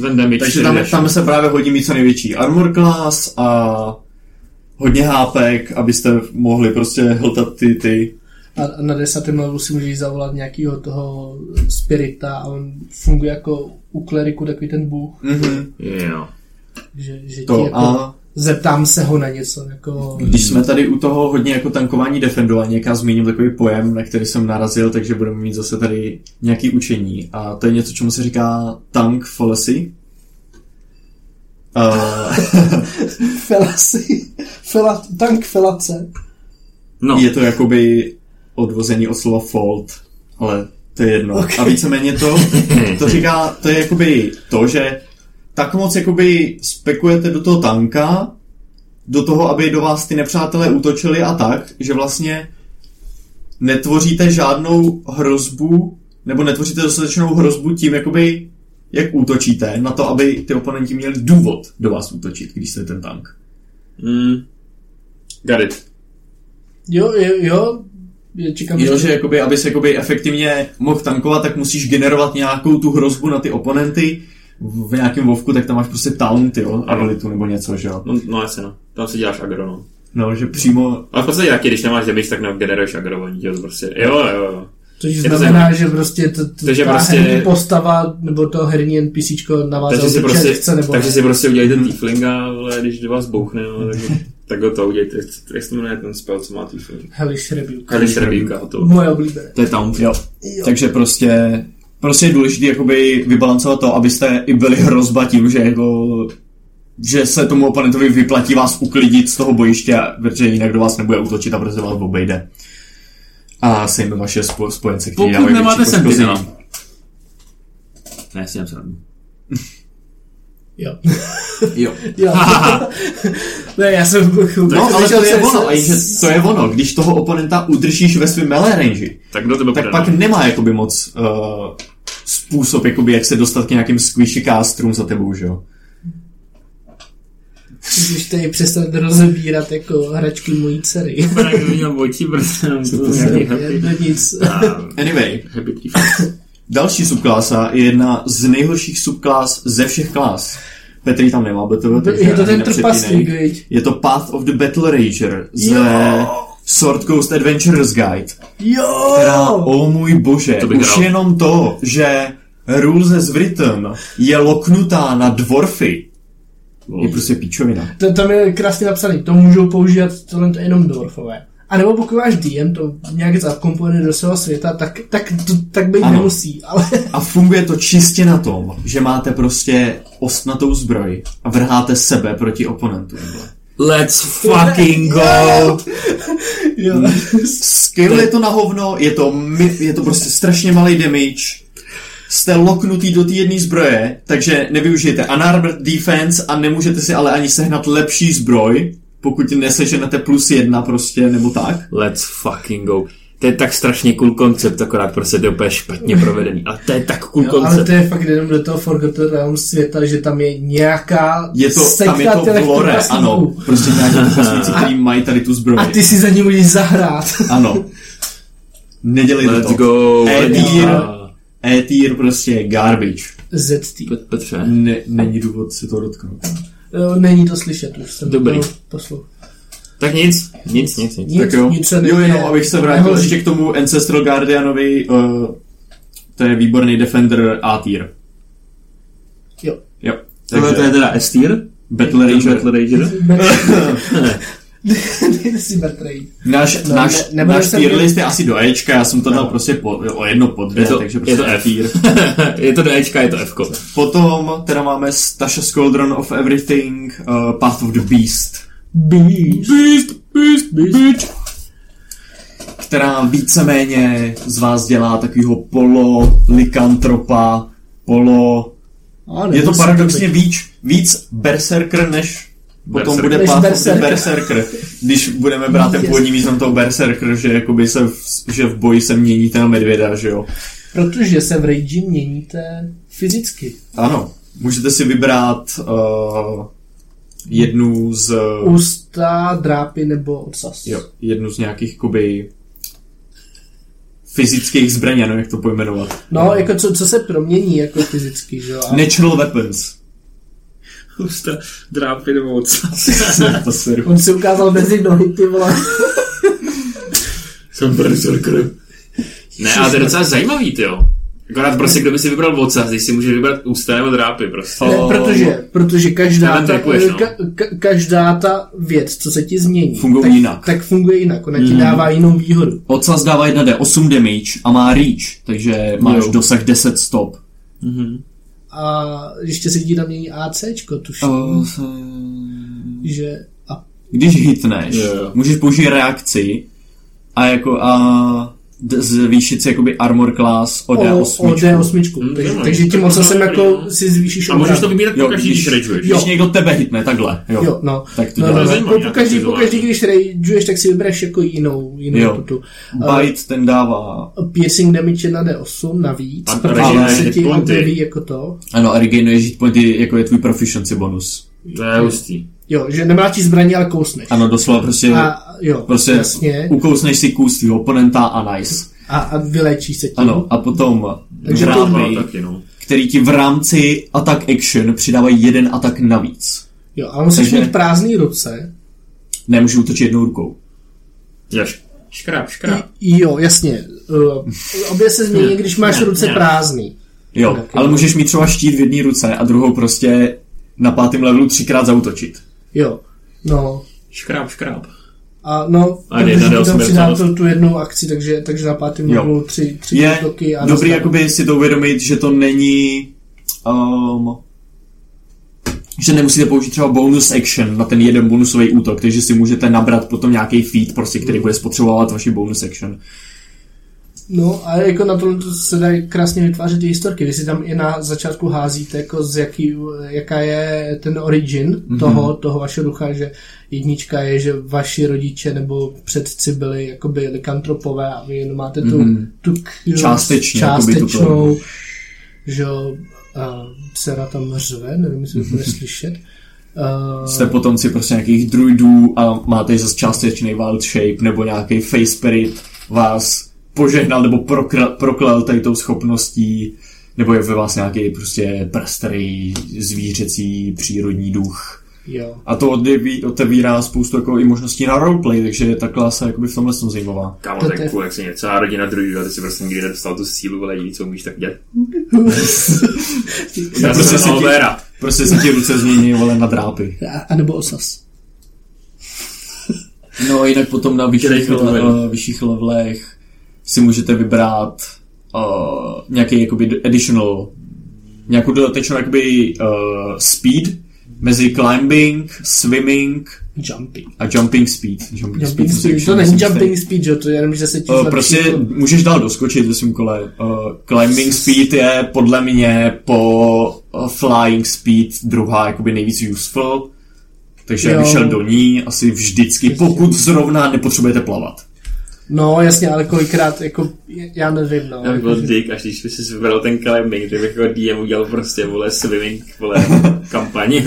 ten damage
Takže tam,
4D6.
tam se právě hodí mít co největší armor class a hodně hápek, abyste mohli prostě hltat ty, ty
A na desátém levelu si můžeš zavolat nějakého toho spirita a on funguje jako u kleriku takový ten bůh,
mm-hmm.
Jo.
že, že ti
to
jako
a
zeptám se ho na něco. Jako,
Když jsme tady u toho hodně jako tankování defendování, jak já zmíním takový pojem, na který jsem narazil, takže budeme mít zase tady nějaký učení. A to je něco, čemu se říká tank fallacy. Uh,
Felasi. Fela, tank felace.
No,
je to jakoby odvození od slova fault, ale to je jedno.
Ok.
A víceméně to, to říká, to je jakoby to, že tak moc jakoby spekujete do toho tanka, do toho, aby do vás ty nepřátelé útočili a tak, že vlastně netvoříte žádnou hrozbu, nebo netvoříte dostatečnou hrozbu tím, jakoby, jak útočíte, na to, aby ty oponenti měli důvod do vás útočit, když jste ten tank.
mm, got it.
Jo, jo, jo. Já čekám,
Jo, že jakoby, abys jakoby efektivně mohl tankovat, tak musíš generovat nějakou tu hrozbu na ty oponenty. V nějakém vovku, tak tam máš prostě taunt, jo, abilitu nebo něco, že jo.
No, no jasně, no. Tam si děláš agro, no.
No, že přímo,
Ale v podstatě taky, když nemáš damage, tak negeneruješ agro, oni tě to prostě, jo, jo, jo.
Což
to
znamená, že prostě t- t-
Takže
ta
prostě-
herní postava nebo to herní NPCčko navázal
Takže si,
to,
prostě,
chce nebo
takže
ne.
si prostě udělejte tieflinga, ale když do vás bouchne, no, tak, tak ho to udějte. Jak se to jmenuje ten spell, co má tiefling?
Hellish Rebuke.
Hellish Rebuke, hotovo.
Moje oblíbené.
To je taunt.
Jo.
Jo.
Takže prostě, prostě je důležité jakoby vybalancovat to, abyste i byli hrozba tím, že jako že se tomu oponentovi vyplatí vás uklidit z toho bojiště, protože jinak do vás nebude útočit a prostě vás obejde. A sejme vaše spo, spojence, kteří
Pokud
dávají
nemáte. Sentinela. Ne, si srandu.
Jo.
Jo.
jo. ne, já jsem chvilku
No, ale to je
se-
ono, a že to je ono, když toho oponenta udržíš ve svém melee range,
Tak kdo tebe
tak pak nemá jakoby moc uh, způsob, jakoby, jak se dostat k nějakým squishy castrům za tebou, že jo?
Když tady přestanete rozebírat jako hračky mojí dcery.
Tak to měl oči, protože nám to nějaký
Je
happy.
to nic.
Anyway,
happy.
Další subklasa je jedna z nejhorších subklas ze všech klas. Petr tam nemá BTV, takže
Je to ten trpaslík, viď?
Je to Path of the Battle Rager ze
Jo.
Sword Coast Adventurers Guide.
Jo!
Která, o můj bože,
To
už
hrál.
jenom to, že Rules as Written je loknutá na dvorfy, je prostě píčovina.
To, tam je krásně napsaný, to můžou používat tohle to jenom dwarfové. A nebo pokud váš DM to nějak zakomponuje do svého světa, tak, tak, to, tak být
Ano.
nemusí, ale
A funguje to čistě na tom, že máte prostě ostnatou zbroj a vrháte sebe proti oponentům.
Let's fucking go!
jo.
Skill je to na hovno, je to, mi, je to prostě strašně malý damage, jste loknutý do té jedné zbroje, takže nevyužijete unarmored defense a nemůžete si ale ani sehnat lepší zbroj, pokud neseženete plus jedna prostě, nebo tak.
Let's fucking go. To je tak strašně cool koncept, akorát prostě to je úplně špatně provedený. Ale to je tak cool
Jo, ale
koncept.
to je fakt jenom do toho Forgotten Realms světa, že tam je nějaká
Je to,
sekta
tam je to v lore, ano, prostě nějaký trpaslíci, který mají tady tu zbroj.
A ty si za ní můžeš zahrát.
Ano. Nedělejte
Let's
to.
go.
E-tier,
A-
E-tier prostě je garbage.
ZT.
Pet- Petře,
Ne, není důvod si to dotknout.
Jo, Není to slyšet, už jsem
Dobrý.
to poslouchal.
tak nic, nic, nic, nic.
Nic,
tak jo,
nic se
jo jenom abych se vrátil
Nehoří.
ještě k tomu Ancestral Guardianovi, uh, to je výborný Defender A tier.
Jo.
Jo.
Tohle to je teda S tier?
Battle Ranger.
Battle Ranger?
Dejte si Bertrade.
Náš,
No,
náš,
ne-
náš
se
tier list je asi do Ečka, já jsem to dal prostě po, o jedno po dvě,
Je to-
takže
je
prostě
to
E
F.
tier.
je to Dčka, je to Fko.
Potom teda máme Stasha Squadron of Everything, uh, Path of the Beast.
Beast.
Beast, Beast, Beast. Která víceméně z vás dělá takovýho polo likantropa, polo...
A,
Je to paradoxně
být.
víc, víc berserker, než potom
Berserker.
bude the
berserker.
berserker. Když budeme brát ten původní význam toho berserker, že, jakoby se v, že v boji se měníte na medvěda, že jo.
Protože se v Rage měníte fyzicky.
Ano, můžete si vybrat uh, jednu z...
Ústa, drápy nebo odsaz.
Jo, jednu z nějakých jakoby fyzických zbraní, ano, jak to pojmenovat.
No, jako co, co se promění jako fyzicky, že jo?
Natural weapons.
Ústa, drápy nebo ocas.
on si ukázal mezi nohy, ty vole.
Jsem berserker. Ne, ale to je docela zajímavý, ty jo. Akorát prostě, kdo by si vybral ocas, když si může vybrat ústa nebo drápy prostě.
Ne, protože, protože každá ta,
tripuješ, no.
ka, ka, každá ta věc, co se ti změní,
Fungují
tak,
jinak.
tak funguje jinak. Ona ti
Mhm.
dává jinou výhodu.
Ocas dává 1d8 damage a má reach, takže máš
Jo.
dosah 10 stop.
Mhm.
A ještě se ti tam mění ACčko, tuším,
Uh,
že a
když hitneš,
jo.
můžeš použít reakci a jako a zvýšit si jakoby armor class o
o,
D8.
o D8.
Mm,
takže,
zajímavý.
takže tím moc jsem jako
no.
si zvýšíš
A můžeš to vybírat po každý, když rageuješ.
Když někdo tebe hitne, takhle. Jo.
Jo, no.
Tak to
no, no, no, po, každý, po každý, když rageuješ, tak si vybereš jako jinou, jinou
Jo.
tutu.
Bite ten dává
Piercing damage je na D8 navíc,
A
protože se ti
hit pointy.
objeví jako to.
Ano, a regainuješ hit pointy, jako je tvůj proficiency bonus.
To je hustý.
Jo, že nemláčíš zbraně, ale kousneš.
Ano, doslova prostě,
A jo,
prostě
jasně.
ukousneš si kus tvýho oponenta a nice.
A, a vylečíš se tím.
Ano, a potom
Takže to-
drápy,
No, taky, no.
který ti v rámci attack action přidávají jeden atak navíc.
Jo, a musíš
Takže-
mít prázdný ruce.
Nemůžu útočit jednou rukou.
Jaž. Škráp, škráp.
I- Jo, jasně. Uh, obě se změní, když máš
Ne,
ruce
ne.
prázdný.
Jo,
Tak,
ale
jo.
můžeš mít třeba štít v jedné ruce a druhou prostě na pátém levelu třikrát zautočit.
Jo. No.
Škráp, škráp.
A no,
A
protože
jedna
ti
D8
tam
docela
tu, jednu akci, takže, takže na pátém levelu tři, tři
Je
útoky a
dobrý jakoby si to uvědomit, že to není um, že nemusíte použít třeba bonus action na ten jeden bonusový útok, takže si můžete nabrat potom nějaký feed, prostě, který bude spotřebovat vaši bonus action.
No a jako na to se dají krásně vytvářet ty historky. Vy si tam i na začátku házíte, jako z jaký, jaká je ten origin
Mhm.
mm-hmm. toho, toho vašeho ducha, že jednička je, že vaši rodiče nebo předci byli jakoby likantropové a vy jenom máte tu,
Mhm.
mm-hmm. tu k-
Částečně, tu
částečnou,
to-
že a dcera tam řve, nevím, jestli to bude slyšet. Uh,
Jste potomci prostě nějakých druidů a máte zase částečný wild shape nebo nějaký face spirit vás požehnal nebo prokl- proklel tady tou schopností nebo je ve vás nějaký prostě prsterý zvířecí přírodní duch.
jo.
A to odeví, otevírá spoustu jako i možností na roleplay, takže ta klasa je jakoby v tomhle tom zajímavá.
Kámo,
To
tak
je-
cool, jak se něco a rodina druhý, a ty si prostě nikdy nedostal tu sílu, ale jediný, co umíš, tak dělat. Já
prostě
jsem
si ti-. Prostě se ti ruce změní, vole, na drápy.
A, nebo osas.
No jinak potom na vyšších, vyšších levelech si můžete vybrat uh, nějaký jakoby additional, nějakou dodatečnou jakoby uh, speed mezi climbing, swimming
Jumping.
a jumping speed. Jumping,
Jumping speed.
už
To není jumping
jistý.
speed, že jo, to je jenom, že se ti
Uh,
zlepší
prostě
to-
můžeš dál doskočit ve svém kole. Uh, climbing speed je podle mě po uh, flying speed druhá jakoby nejvíc useful. Takže
Jo.
bych šel do ní asi vždycky, pokud zrovna nepotřebujete plavat.
No, jasně, ale kolikrát, jako, já nevím, no.
Já bych byl dick, až když by si vybral ten climbing, že bych jako DM udělal prostě, vole, swimming, vole, kampaň.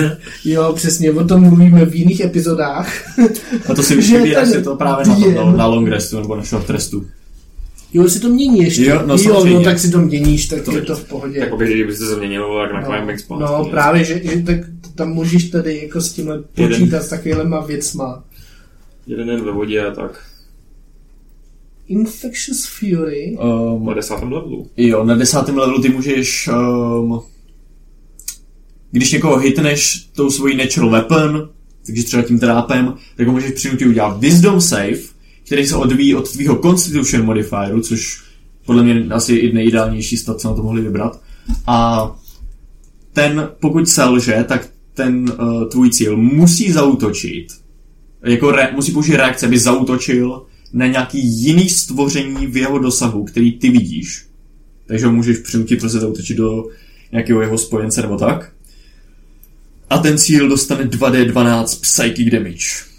Jo, přesně, o tom mluvíme v jiných epizodách.
A to si
Že
vybíráš
ten
si to právě na, to,
DM.
no, na long restu nebo na short restu.
Jo, si to mění ještě.
Jo, no,
jo no, tak si to měníš, tak
To
je to v pohodě.
Tak pokaždé, kdyby se to změnilo, tak na climbing zpátky.
no, právě, že, že tak tam můžeš tady jako s tímhle
Jeden.
počítat s takovýhlema věcma.
Jeden den ve vodě a tak.
Infectious Fury.
Um,
Na desátém levelu.
jo, na desátém levelu ty můžeš, um, když někoho hitneš tou svojí natural weapon, takže třeba tím trápem, tak ho můžeš přinutit udělat wisdom save, který se odvíjí od tvýho constitution modifieru, což podle mě asi i nejideálnější stat, co na to mohli vybrat. A ten, pokud selže, tak ten uh, tvůj cíl musí zautočit, jako re, musí použít reakce, aby zautočil na nějaký jiný stvoření v jeho dosahu, který ty vidíš. Takže ho můžeš přinutit prostě zautočit do nějakého jeho spojence nebo tak. A ten cíl dostane 2d12 psychic damage.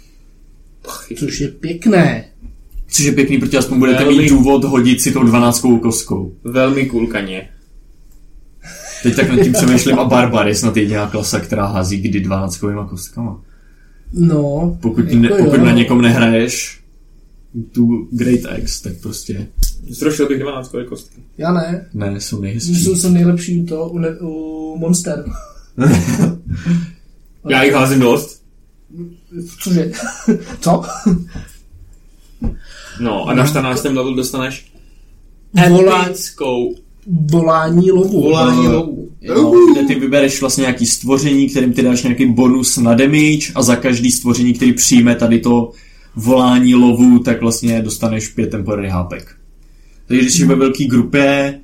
Což je pěkné.
Což je pěkný, protože aspoň budete
Velmi-
mít důvod hodit si tou 12 kostkou.
Velmi cool kaně.
Teď tak nad tím přemýšlím a Barbar je snad jediná klasa, která hází kdy 12 kostkama.
No,
Pokud,
jako
ne, pokud
jo.
na někom nehraješ tu Great X, tak prostě
Zrušil bych 12 kostky.
Já ne.
ne, jsou
Jsou,
nejhezčí.
jsou nejlepší u toho, u, ne, u Monster.
Já jich házím dost.
Cože? Co?
No a na 14. levelu dostaneš epickou
volání lovu.
volání
Eh,
lovu.
No, kde ty vybereš vlastně nějaký stvoření, kterým ty dáš nějaký bonus na damage a za každý stvoření, který přijme tady to volání lovu, tak vlastně dostaneš 5 temporary hápek. Takže když jsi ve velké grupě,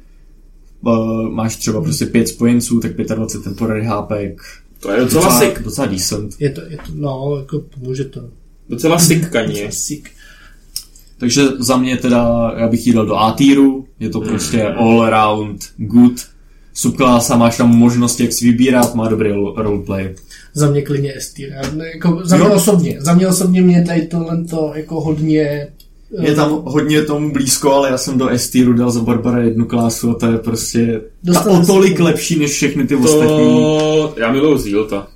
uh, máš třeba prostě 5 spojenců, tak 25 temporary hápek.
To je docela sick.
docela decent.
Je to, je to, no, jako pomůže to.
Docela sick kaně.
Sick.
Takže za mě teda, já bych jí dal do A týru, je to prostě all around good. Subklasa, máš tam možnosti, jak si vybírat, má dobrý ro- roleplay.
Za mě klidně S tier. Já ne- Jako, za mě
Jo.
osobně. Za mě osobně mě tady tohle to jako hodně...
Je
eh,
tam hodně tomu blízko, ale já jsem do S tieru dal za Barbara jednu klásu a to je prostě ta
Dostal
o tolik lepší než všechny ty ostatní.
To... Já miluju Zilta.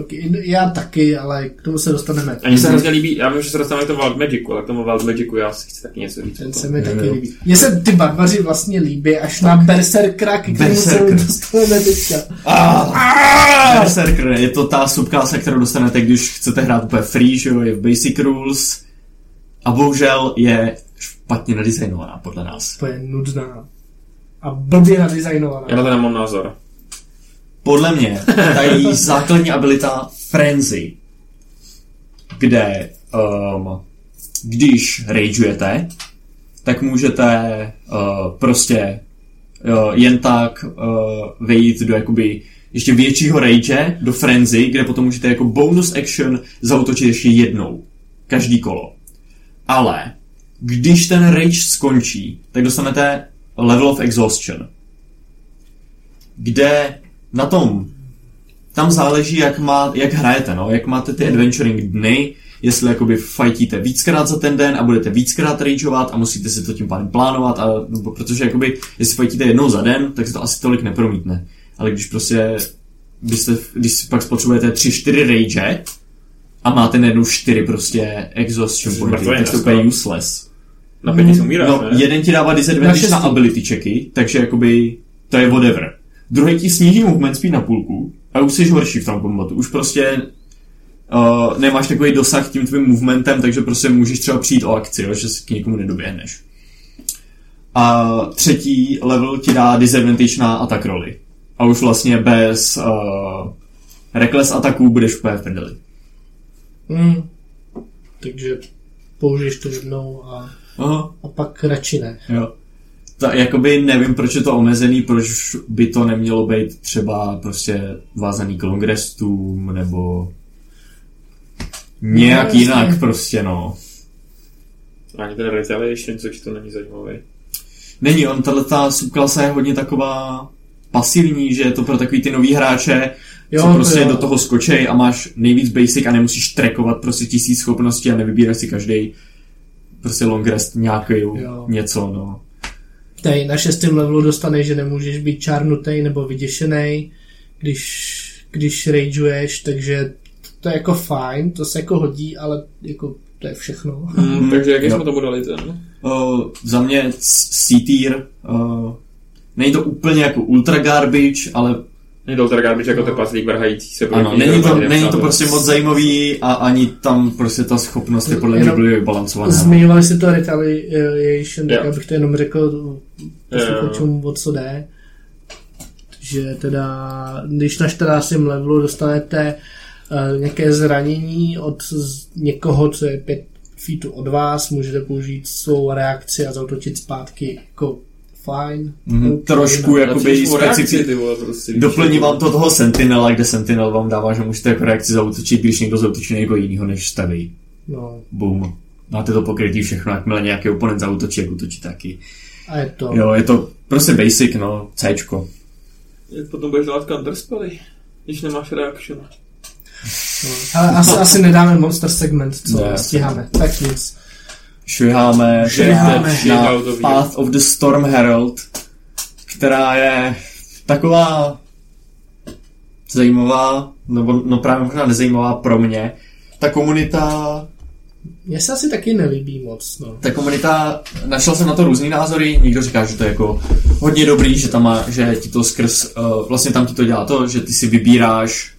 Okay, já taky, ale k tomu se dostaneme.
A mně se hrozně líbí, já vím, že se dostaneme k tomu Wild Magicu, ale k tomu Wild Magicu já si chci taky něco říct.
Ten se mi taky
jo.
líbí. Mně se ty barbaři vlastně líbí až na Berserkera, k kterému se dostaneme teďka.
Berserker, je to ta subklasa, kterou dostanete, když chcete hrát úplně free, že jo, je v Basic Rules. A bohužel je špatně nadizajnovaná podle nás.
To je nudná. A blbě nadizajnovaná.
Já na to nemám názor.
Podle mě ta její základní abilita Frenzy, kde um, když rageujete, tak můžete uh, prostě uh, jen tak uh, vejít do jakoby ještě většího rage, do frenzy, kde potom můžete jako bonus action zautočit ještě jednou. Každý kolo. Ale když ten rage skončí, tak dostanete level of exhaustion. Kde na tom tam záleží, jak, má, jak hrajete, no, jak máte ty adventuring dny, jestli jakoby fajtíte víckrát za ten den a budete víckrát rageovat a musíte si to tím pádem plánovat, a, no, protože jakoby, jestli fajtíte jednou za den, tak se to asi tolik nepromítne. Ale když prostě, byste, když pak spotřebujete 3-4 rage a máte najednou 4 prostě exhaustion pointy, tak to je useless.
Na se umíráš,
No,
ne?
jeden ti dává
Na
disadvantage
šestý.
na, ability checky, takže jakoby to je whatever. Druhý ti sníží movement speed na půlku a už jsi horší v tom kombatu. Už prostě uh, nemáš takový dosah tím tvým movementem, takže prostě můžeš třeba přijít o akci, jo, že se k někomu nedoběhneš. A třetí level ti dá disadvantage na attack roli. A už vlastně bez uh, reckless ataků budeš úplně v prdeli.
Hmm. Takže použiješ to jednou a,
Aha.
a pak radši ne.
Jo. Ta, jakoby nevím, proč je to omezený, proč by to nemělo být třeba prostě vázaný k long restům, nebo nějak
No,
jinak
jasně.
prostě, no.
Ani ten Retaliation, což to není zajímavý.
Není, on, tato ta subklasa je hodně taková pasivní, že je to pro takový ty nový hráče, jo, co prostě
jo.
do toho skočej a máš nejvíc basic a nemusíš trackovat prostě tisíc schopností a nevybíráš si každý prostě long rest nějaký
Jo.
něco, no.
Tady na šestém levelu dostaneš, že nemůžeš být čárnutej nebo vyděšený, když, když rageuješ, takže to je jako fajn, to se jako hodí, ale jako to je všechno.
Hmm, takže jaký
jo.
jsme tomu dali ten?
Uh, za mě C-tier. Uh, není to úplně jako ultra garbage, ale
Není to ultra garbage jako trpaslík vrhající se
ano, není to, není to prostě moc zajímavý a ani tam prostě ta schopnost je podle mě blbě vybalancovaná.
Zmiňovali si to retaliation, tak
Jo.
abych to jenom řekl posluchačům, o co jde. Že teda, když na 14. levelu dostanete uh, nějaké zranění od z někoho, co je 5 feetů od vás, můžete použít svou reakci a zautočit zpátky jako fajn.
Mhm,
OK,
trošku jakoby
Jakoby reakci,
specific...
ty vole, prostě.
Doplní vám to toho Sentinela, kde Sentinel vám dává, že můžete jako reakci zautočit, když někdo zautočí někoho jinýho, než staví.
No,
Boom. Máte to pokrytí všechno, jakmile nějaký oponent zautočí, jak útočí taky.
a je to.
Jo, je to prostě basic, no, Cčko.
Jak potom budeš dělat counterspely, když nemáš reaction.
No. Ale asi, asi nedáme monster segment, co
Ne,
stíháme. Tak nic.
Šviháme,
Šviháme.
Na. Path of the Storm Herald, která je taková zajímavá, nebo no právě možná nezajímavá pro mě. Ta komunita,
Mně se asi taky nelíbí moc, no.
ta komunita, našel jsem na to různý názory, někdo říká, že to je jako hodně dobrý, že tam má, že ti to skrz, uh, vlastně tam ti to dělá to, že ty si vybíráš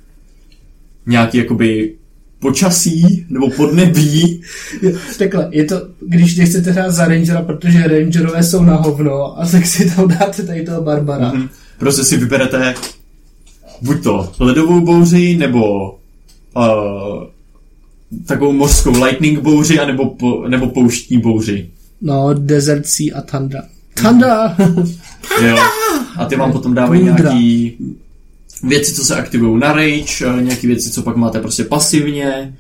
nějaký jakoby počasí nebo podnebí
Takhle, je to, když nechcete hrát za Rangera, protože Rangerové jsou na hovno, a tak si tam dáte tady toho Barbara. Mm-hmm.
Mhm. Prostě si vyberete buď to ledovou bouři, nebo uh, takovou mořskou lightning bouři, anebo, po, nebo pouštní bouři.
No, Desert Sea a Tundra. Tundra!
Jo. A ty vám potom dávají
Tundra.
nějaký věci, co se aktivují na rage, eh, nějaký věci, co pak máte prostě pasivně.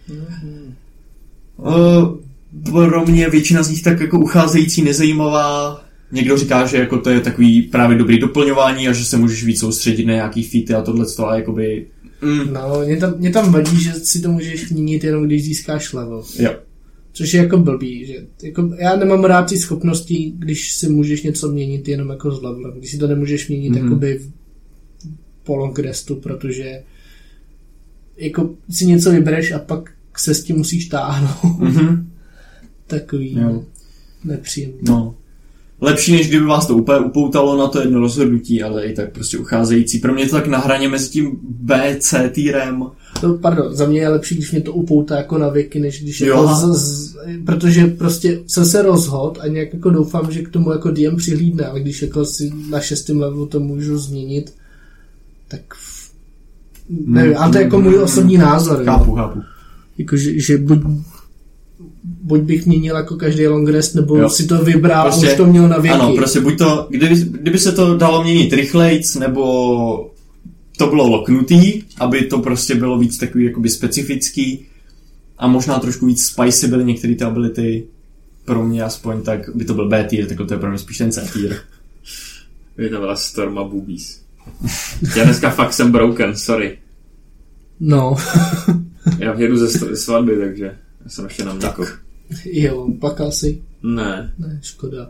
Uh, pro mě většina z nich tak jako ucházející, nezajímavá. Někdo říká, že jako to je takový právě dobrý doplňování a že se můžeš víc soustředit na nějaký featy a tohle a jakoby... Mm,
no, mě tam, mě tam vadí, že si to můžeš měnit jenom když získáš level.
jo.
Což je jako blbý, že jako, já nemám rád ty schopnosti, když si můžeš něco měnit jenom jako z levelem. Když si to nemůžeš měnit
Mhm.
mm-hmm. jakoby v, po long restu, protože jako si něco vybereš a pak se s tím musíš táhnout.
Mhm.
Takový
Jo.
nepříjemný.
No. Lepší, než kdyby vás to úplně upoutalo na to jedno rozhodnutí, ale i tak prostě ucházející. Pro mě je to tak na hraně mezi tím B, C týrem
No, pardon, za mě je lepší, když mě to upoutá jako na věky, než když
Jo.
jako z, z, protože prostě jsem se rozhod a nějak jako doufám, že k tomu jako DM přihlídne, ale když jako si na šestém levelu to můžu změnit, tak nevím, ale to je jako můj osobní názor. jo.
Chápu, chápu.
Jako, že, že buď, buď bych měnil jako každý long rest, nebo
Jo.
jo. si to vybral
Prostě-
a už to měl na věky.
Ano, prostě buď to, kdyby, kdyby se to dalo měnit rychlejc, nebo to bylo loknutý, aby to prostě bylo víc takový jakoby specifický a možná trošku víc spicy byly některé ty ability, pro mě aspoň tak by to byl B tier, tak to je pro mě spíš ten C tier.
Je to byla Storma Boobies. Já dneska fakt jsem broken, sorry.
No,
Já jedu ze svatby, takže já jsem ještě na mléko.
jo, plakal si.
Ne,
Ne, škoda.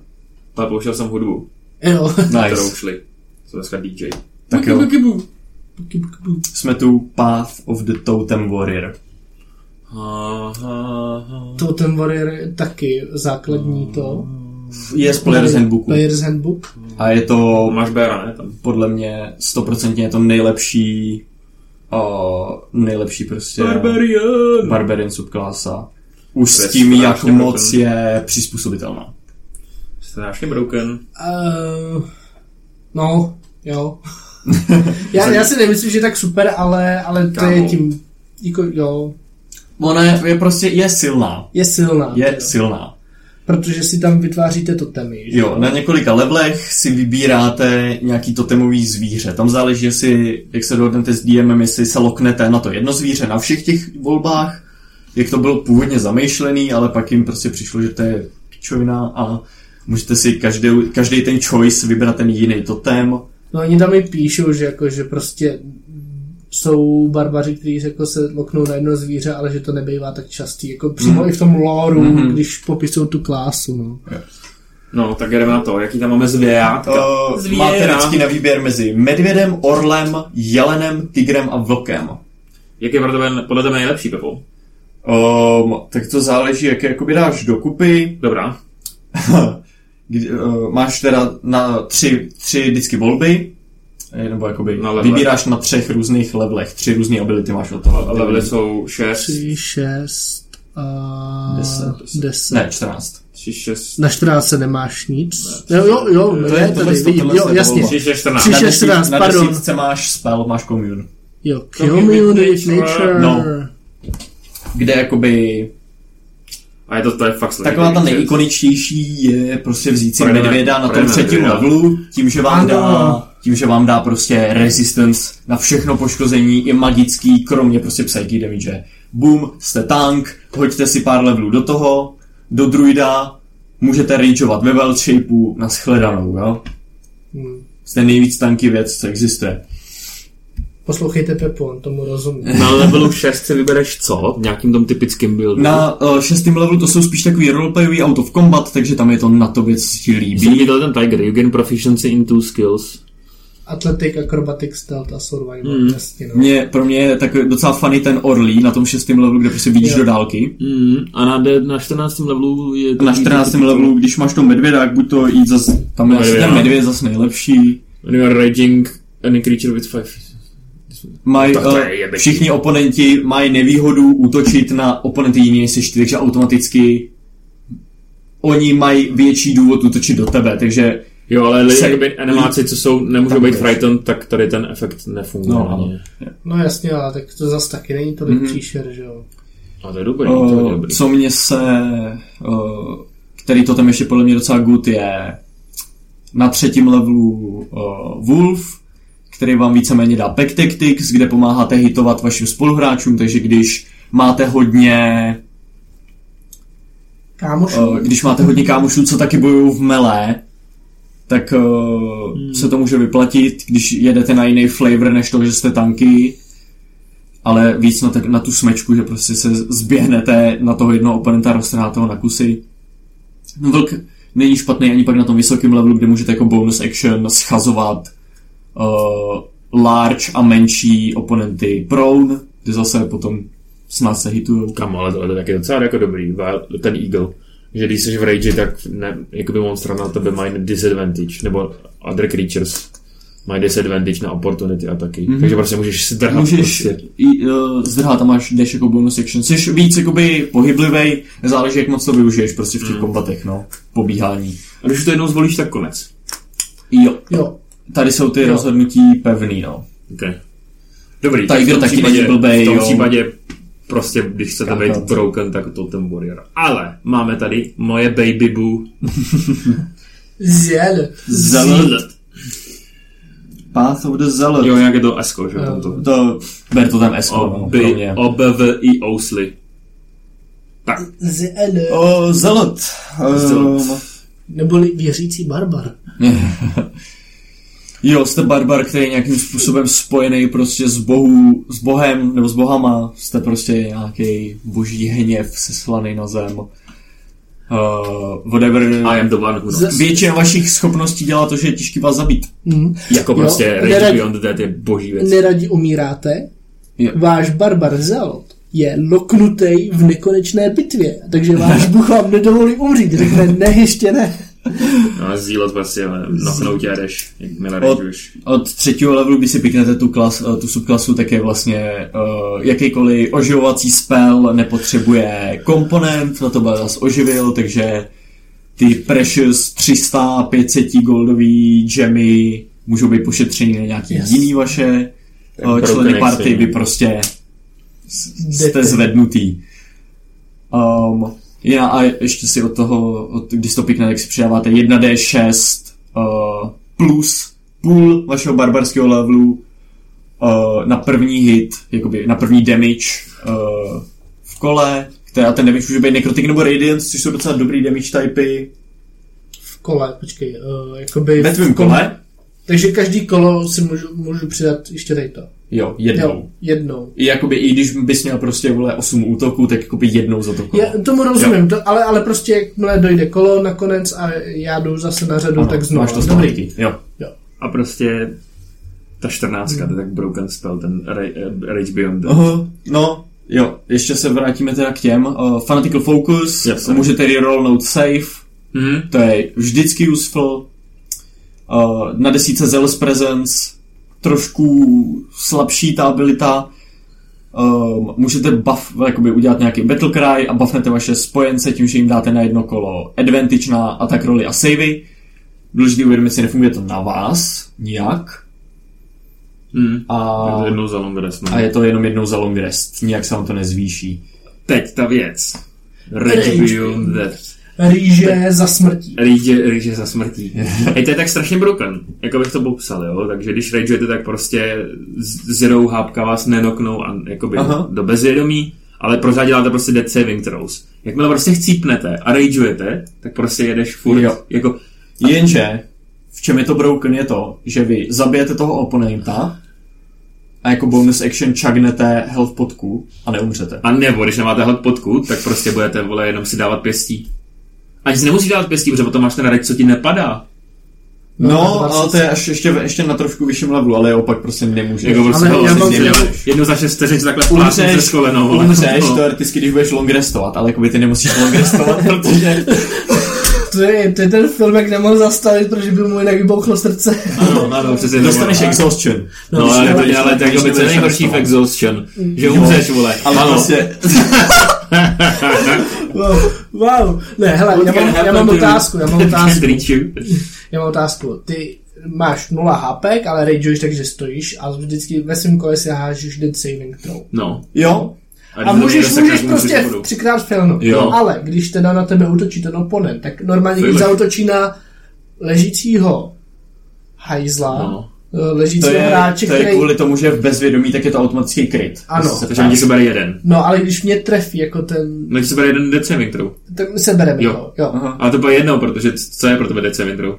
ale pouštěl jsem hudbu,
Jo,
kterou
Nice.
šli. Jsem dneska DJ.
Tak jo,
Buky, buky, buky.
jsme tu Path of the Totem Warrior.
Ha, ha, ha.
to ten Warrior je taky základní to.
Je z Player's Handbooku
Player's Handbook.
a je to
Máš Béra, ne? Tam.
podle mě stoprocentně je to nejlepší uh, nejlepší prostě
Barbarian!
Barbarian subklasa. Už
To je
s tím, jak moc
broken.
je přizpůsobitelná.
Strašně broken.
Uh, no, jo. já, já si nemyslím, že je tak super, ale, ale to je
Kámo.
tím, jako, jo,
Ona je, je prostě je silná.
je silná.
Je
jo.
silná.
Protože si tam vytváříte totemy. že
Jo, na několika levelech si vybíráte nějaký totemový zvíře. Tam záleží, jestli, jak se dohodnete s DMem, jestli se loknete na to jedno zvíře na všech těch volbách, jak to bylo původně zamýšlený, ale pak jim prostě přišlo, že to je pičovina a můžete si každý, každý ten choice vybrat ten jiný totem.
No oni tam i píšou, že jako, že prostě jsou barbaři, kteří jako se loknou na jedno zvíře, ale že to nebývá tak častý. Jako přímo
Mhm.
i v tom loreu,
Mhm.
když popisují tu klásu. No.
No, tak jdeme na to. Jaký tam máme zvějátka?
Uh, máte vždycky na výběr mezi medvědem, orlem, jelenem, tigrem a vlkem.
Jak je pro tebe, podle tebe nejlepší, Pepo?
Um, tak to záleží, jak je jakoby dáš dokupy.
Dobrá.
Kdy, uh, máš teda na tři, tři vždycky volby, nebo jakoby
Na levelech.
vybíráš na třech různých levelech, tři různé ability máš od toho.
Levely jsou 6,
3, 6 a
Deset.
10.
Ne, 14.
3, 6,
Na 14 nemáš nic. Jo, jo, jo,
To je-
je
tohle
tady,
to-
vidím, jo,
to
jasně.
volba.
3, 6, 14.
Tři-
Na
6,
desít-
14,
na
pardon.
desítce máš spell, máš commune.
Jo,
Commune with nature.
No. Kde jakoby
A je to, to je fakt složitý.
taková ta nejikoničtější je prostě vzít si medvěda na tom třetím levelu, tím, že vám dá tím, že vám dá prostě resistance na všechno poškození, i magický, kromě prostě psychic damage. Boom, jste tank, hoďte si pár levelů do toho, do druida, můžete rageovat ve wild shapeu na shledanou, jo?
Hmm.
Jste nejvíc tanky věc, co existuje.
Poslouchejte Pepo, on tomu rozumí.
Na levelu 6 si vybereš co? V nějakým tom typickým buildu?
Na uh, šestém levelu to jsou spíš takový roleplayový out of combat, takže tam je to na to věc, co ti
Jsem
líbí.
viděl ten Tiger, you gain proficiency in two skills.
Athletic, acrobatic, stealth a survival,
Hmm.
jasně, no.
Mě, pro mě je tak docela funny ten Orlí na tom šestém levelu, kde prostě vidíš
Jo.
do dálky.
Mm, a na, de, na 14. levelu je...
Na 14. levelu, když máš to medvěda, jak buď to jít zas, tam je asi ten medvěd zas nejlepší.
When you are raging any creature with five...
Mají,
Tak to je
uh,
jebečí.
všichni oponenti mají nevýhodu útočit na oponenty jiný než jsi ty, takže automaticky oni mají větší důvod útočit do tebe, takže
Jo, ale li,
Se-
jakoby animáci, co jsou, nemůžou být frightened, tak tady ten efekt nefunguje.
No,
ně.
No jasně, ale tak to zas taky není tolik
Mhm.
mm-hmm. příšer, že jo.
A to je dobrý, to je
uh,
dobrý.
co mě se, uh, který to tam ještě podle mě docela good je na třetím levelu uh, Wolf, který vám víceméně dá Pack Tactics, kde pomáháte hitovat vašim spoluhráčům, takže když máte hodně
Kámoši,
Uh, když máte hodně kámošů, co taky bojují v melé, tak uh, hmm. se to může vyplatit, když jedete na jiný flavor, než to, že jste tanky, ale víc na, tak, na tu smečku, že prostě se zběhnete na toho jednoho oponenta, roztrháte ho na kusy. No, Vlk není špatný ani pak na tom vysokém levelu, kde můžete jako bonus action schazovat uh, large a menší oponenty prone, kde zase potom snad se hitujou.
Kam, ale to je taky docela jako dobrý, ten Eagle. Že když jsi v rage, tak ne, jakoby monstra na tebe mají disadvantage, nebo other creatures. mají disadvantage na opportunity a taky.
Mhm.
Takže prostě můžeš zdrhat
Můžeš
prostě.
i, uh, zdrhat a máš dash jako bonus action. Jsi víc jakoby pohyblivej, záleží jak moc to využiješ prostě v těch
Mhm.
kombatech, no. Pobíhání.
A když to jednou zvolíš, tak konec.
Jo,
Jo.
tady jsou ty
Jo.
rozhodnutí pevný, no.
Okay. Dobrý,
Tiger
tak v tom
taky
případě,
není blbej,
v tom
jo.
Prostě, když chcete být broken, tak to ten warrior. Ale máme tady moje baby boo.
Zjel.
Zealot. Path of the Zealot.
Jo, jak je to Esko, že jo?
Jo.
tamto.
To, ber to tam S, no, pro
Oby,
mě.
OBVI Ously. Tak,
Zjel.
O, Zealot.
Zealot.
Um,
Neboli věřící barbar.
jo, jste barbar, který je nějakým způsobem spojený prostě s, bohu, s bohem, nebo s bohama. Jste prostě nějaký boží hněv seslaný na zem. Uh, whatever.
I am the one who knows.
Většina vašich schopností dělá to, že je těžký vás zabít.
Hm.
Jako prostě
Jo,
Rage
nerad-
Beyond Dead je boží věc.
Neradi umíráte.
Jo.
Váš barbar Zelot je loknutý v nekonečné bitvě, takže váš bůh vám nedovolí umřít. Řekne, ne, ještě ne.
No, sdílet prostě, ale knocknout a jdeš, jakmile
Od-
rageuješ.
Od třetího levelu, když si piknete tu, klas, eh, tu subklasu, tak je vlastně uh, jakýkoliv oživovací spell nepotřebuje komponent, na to by vás oživil, takže ty Precious 300, 500 goldový gemy můžou být pošetřený na nějaký
Yes.
jiný vaše uh, členy party, vy prostě jste zvednutý. Um, já a ještě si od toho, od, když to pikne, tak si přidáváte 1d6 uh, plus půl vašeho barbarského levelu uh, na první hit, jakoby na první damage uh, v kole, která ten damage může být necrotic nebo radiant, což jsou docela dobrý damage typy.
V kole, počkej, uh, jakoby...
Ve
v
tvém kole?
Takže každý kolo si můžu, můžu přidat ještě tady to.
Jo, jednou.
Jo, jednou.
I jakoby, i když bys měl prostě vole 8 útoků, tak jakoby jednou za to kolo.
Já tomu rozumím, to, ale, ale prostě jakmile dojde kolo nakonec a já jdu zase na řadu,
Ano,
tak znovu.
máš to
Dobrý.
zpátky. Jo.
A prostě ta 14, to je tak broken spell, ten eh, Rage Beyond Dead.
Aha, no, jo, ještě se vrátíme teda k těm. Uh, Fanatical Focus,
Yes,
můžete rerollnout save,
Mhm.
to je vždycky useful. Uh, na desíce Zealous Presence, trošku slabší ta abilita. Um, můžete buff, jakoby udělat nějaký battle cry a buffnete vaše spojence tím, že jim dáte na jedno kolo advantage na attack roly a savey. Důležitý uvědomit si, nefunguje to na vás nijak.
Mhm.
A,
Je to jednou za long rest, no.
a je to jenom jednou za long rest. Nijak se vám to nezvýší.
Teď ta věc. Rage
Rage
Beyond Dead.
Rýže za smrtí.
Rage, rage za smrtí. Hej, to je tak strašně broken, jako bych to popsal, jo? Takže když rageujete, tak prostě z- zero hápka vás nenoknou a jakoby
Aha.
do bezvědomí, ale pořád děláte prostě dead saving throws. Jakmile prostě chcípnete a rageujete, tak prostě jedeš furt,
Jo.
jako,
Jenže, v čem je to broken, je to, že vy zabijete toho oponenta a jako bonus action čagnete health potku a neumřete.
a nebo když nemáte hlad potku, tak prostě budete, vole, jenom si dávat pěstí. Ani si nemusíš dávat pěstí, protože potom máš ten rage, co ti nepadá.
No,
No,
to
ale to je až ještě, ještě na trošku vyšším levelu, ale opak prostě nemůže.
Jako prostě,
Ale
ale
já
já
mám-
jedno za šest vteřin takhle plásnu
Umřeš,
přes koleno, vole.
umřeš
No.
teoreticky, když budeš long restovat, ale jakoby ty nemusíš long restovat, protože...
To je, to je ten film, jak nemohl zastavit, protože by mu jinak vybouchlo srdce.
Ano, ano, přesně to
Dostaneš
bylo.
exhaustion.
No, ale,
ale-
to, ale tak to je nejhorší v exhaustion, že umřeš, vole.
Ale
ano.
prostě...
Wow, wow. Ne, hele, já mám, já mám otázku, já mám otázku. Já mám otázku. Ty máš 0 HP, ale rageuješ takže stojíš a vždycky ve svém kole si hážeš dead saving throw.
No.
Jo,
A
když
můžeš, můžeš prostě
můžeš vodu.
třikrát failnout.
Jo.
Ale když teda na tebe útočí ten oponent, tak normálně když zautočí na ležícího hajzla,
No.
To
ležícího
je,
hráče,
to je
který...
kvůli tomu, že v bezvědomí tak je to automatický kryt.
Ano.
Takže oni se bere jeden.
No, ale když mě trefí jako ten...
No, když se bere jeden throw.
Tak se bereme
Jo.
to. Jo.
Aha.
Ale to bylo jedno, protože co je pro tebe throw?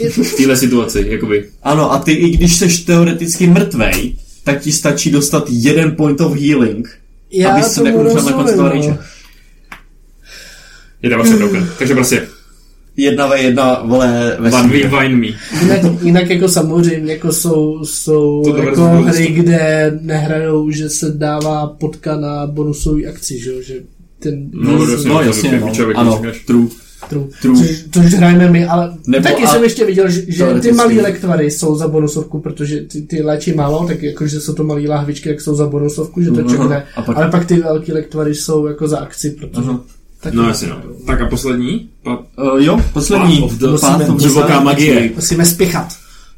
Je-
V téhle situaci, jakoby.
Ano, a ty i když seš teoreticky mrtvej, tak ti stačí dostat jeden point of healing,
Já
abys se neumřel na konci toho
no.
Je to vlastně. Takže prostě,
Jedna ve jedna, vole, ve
one me, wine me.
Jinak, jinak jako samozřejmě jako jsou, jsou
To
jako hry, kde nehrajou, že se dává potka na bonusový akci, že, jo, že ten...
No,
No
to
jasně, no.
když
ano,
říkáš.
true.
True.
True.
Což, což hrajeme my, ale
Nebo
taky
a-
jsem ještě viděl, že, že ty malé lektvary jsou za bonusovku, protože ty, ty léčí málo, tak jakože jsou to malé lahvičky, jak jsou za bonusovku, že to
Aha.
čekne.
A pak-
Ale pak ty velké lektvary jsou jako za akci, protože...
Aha.
Taky
No jasně, no. Tak a poslední? Pa-
Uh, jo, poslední.
Path of the-
Path of the
divoká magie.
Musíme spěchat.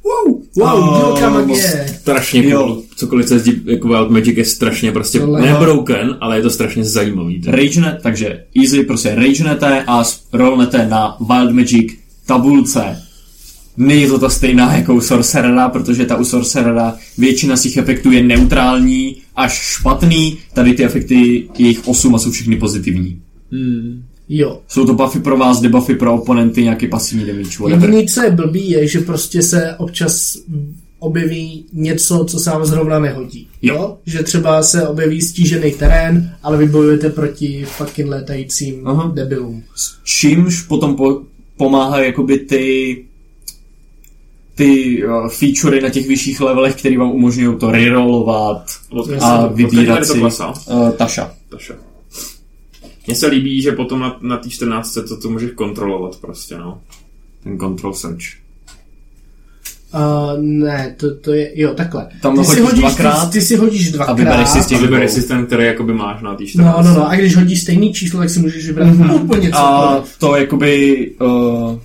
Wow, wow,
Oh,
divoká magie.
Strašně
Jo.
cool. Cokoliv se zdí, jako Wild Magic je strašně prostě
Tohle-
nebroken, ale je to strašně zajímavý.
Ragenet, takže easy, prostě ragenete a rollnete na Wild Magic tabulce. Není to ta stejná jako u Sorcerera, protože ta u Sorcerera většina z těch efektů je neutrální až špatný, tady ty efekty, je jich 8 a jsou všechny pozitivní.
Jo.
Jsou to buffy pro vás, debuffy pro oponenty, nějaký pasivní damage.
Jediný, co je blbý, je, že prostě se občas objeví něco, co se vám zrovna nehodí.
Jo.
Že třeba se objeví stížený terén, ale vy bojujete proti fucking létajícím
Aha.
debilům.
Čímž potom po, pomáhají jakoby ty ty uh, featurey na těch vyšších levelech, které vám umožňují to rerollovat
Od-
a vybírat si uh, taša.
Taša. Mně se líbí, že potom na, na té 14 to, to můžeš kontrolovat prostě, no. Ten control search.
Uh, ne, to, to je, jo, takhle.
Tam
ty, si
hodíš dvakrát
ty, ty si hodíš dvakrát.
a vybereš si z těch
A vybereš
dvou.
systém, který jakoby máš na té 14.
No, no, no, a když hodíš stejný číslo, tak si můžeš vybrat úplně
A
cokoliv.
to jakoby uh,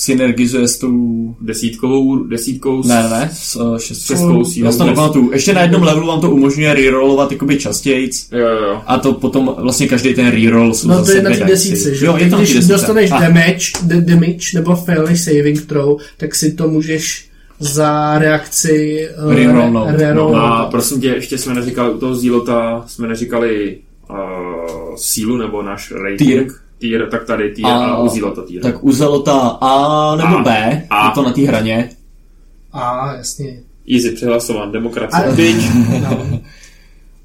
synergizuje s tou...
Desítkovou, desítkou
Ne, ne, s šest...
šestkou sílou.
Já to nepamatuju. Ještě na jednom levelu vám to umožňuje rerollovat jakoby častějc.
Jo, jo, jo.
A to potom vlastně každý ten reroll jsou
No to
zase
je na té desíce, že?
Jo, je to
když
desíce.
dostaneš
Ah,
damage, d- damage nebo failneš saving throw, tak si to můžeš za reakci uh,
Rerollnout.
rerollnout.
No a prosím tě, ještě jsme neříkali u toho zílota, jsme neříkali uh, sílu nebo náš rating.
Tier.
Tier, tak tady tier
A-
a, u tier.
Tak u Zelota A nebo
A.
B,
A.
je to na té hraně.
A, jasně.
Easy přihlasován, demokracie.
A-
Bitch.
No.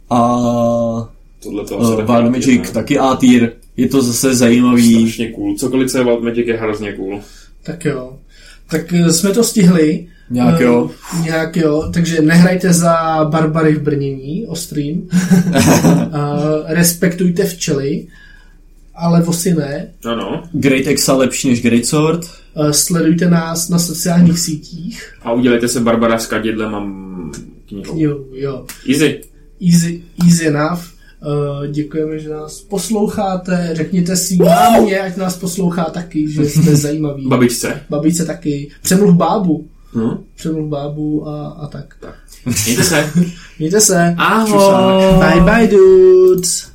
A
Tohle to
uh, Wild Magic taky A tier. Je to zase zajímavý.
Strašně cool. Cokoliv co je Wild Magic je hrozně cool.
Tak jo. Tak eh, jsme to stihli.
Nějak
Eh,
jo.
Nějak jo, takže nehrajte za barbary v brnění, ostrým. uh, respektujte včely, ale vosy ne.
Ano.
Great Exa lepší než Great Sword.
Uh, sledujte nás na sociálních sítích.
A udělejte se Barbara s kadidlem a knihou.
Jo, jo.
Easy.
Easy, easy enough. Uh, děkujeme, že nás posloucháte. Řekněte si mámě, ať nás poslouchá taky, že jsme zajímaví.
Babičce.
Babičce taky. Přemluv bábu.
Hm?
Přemluv bábu a, a tak.
Mějte se.
Mějte se.
Ahoj.
Bye bye dudes.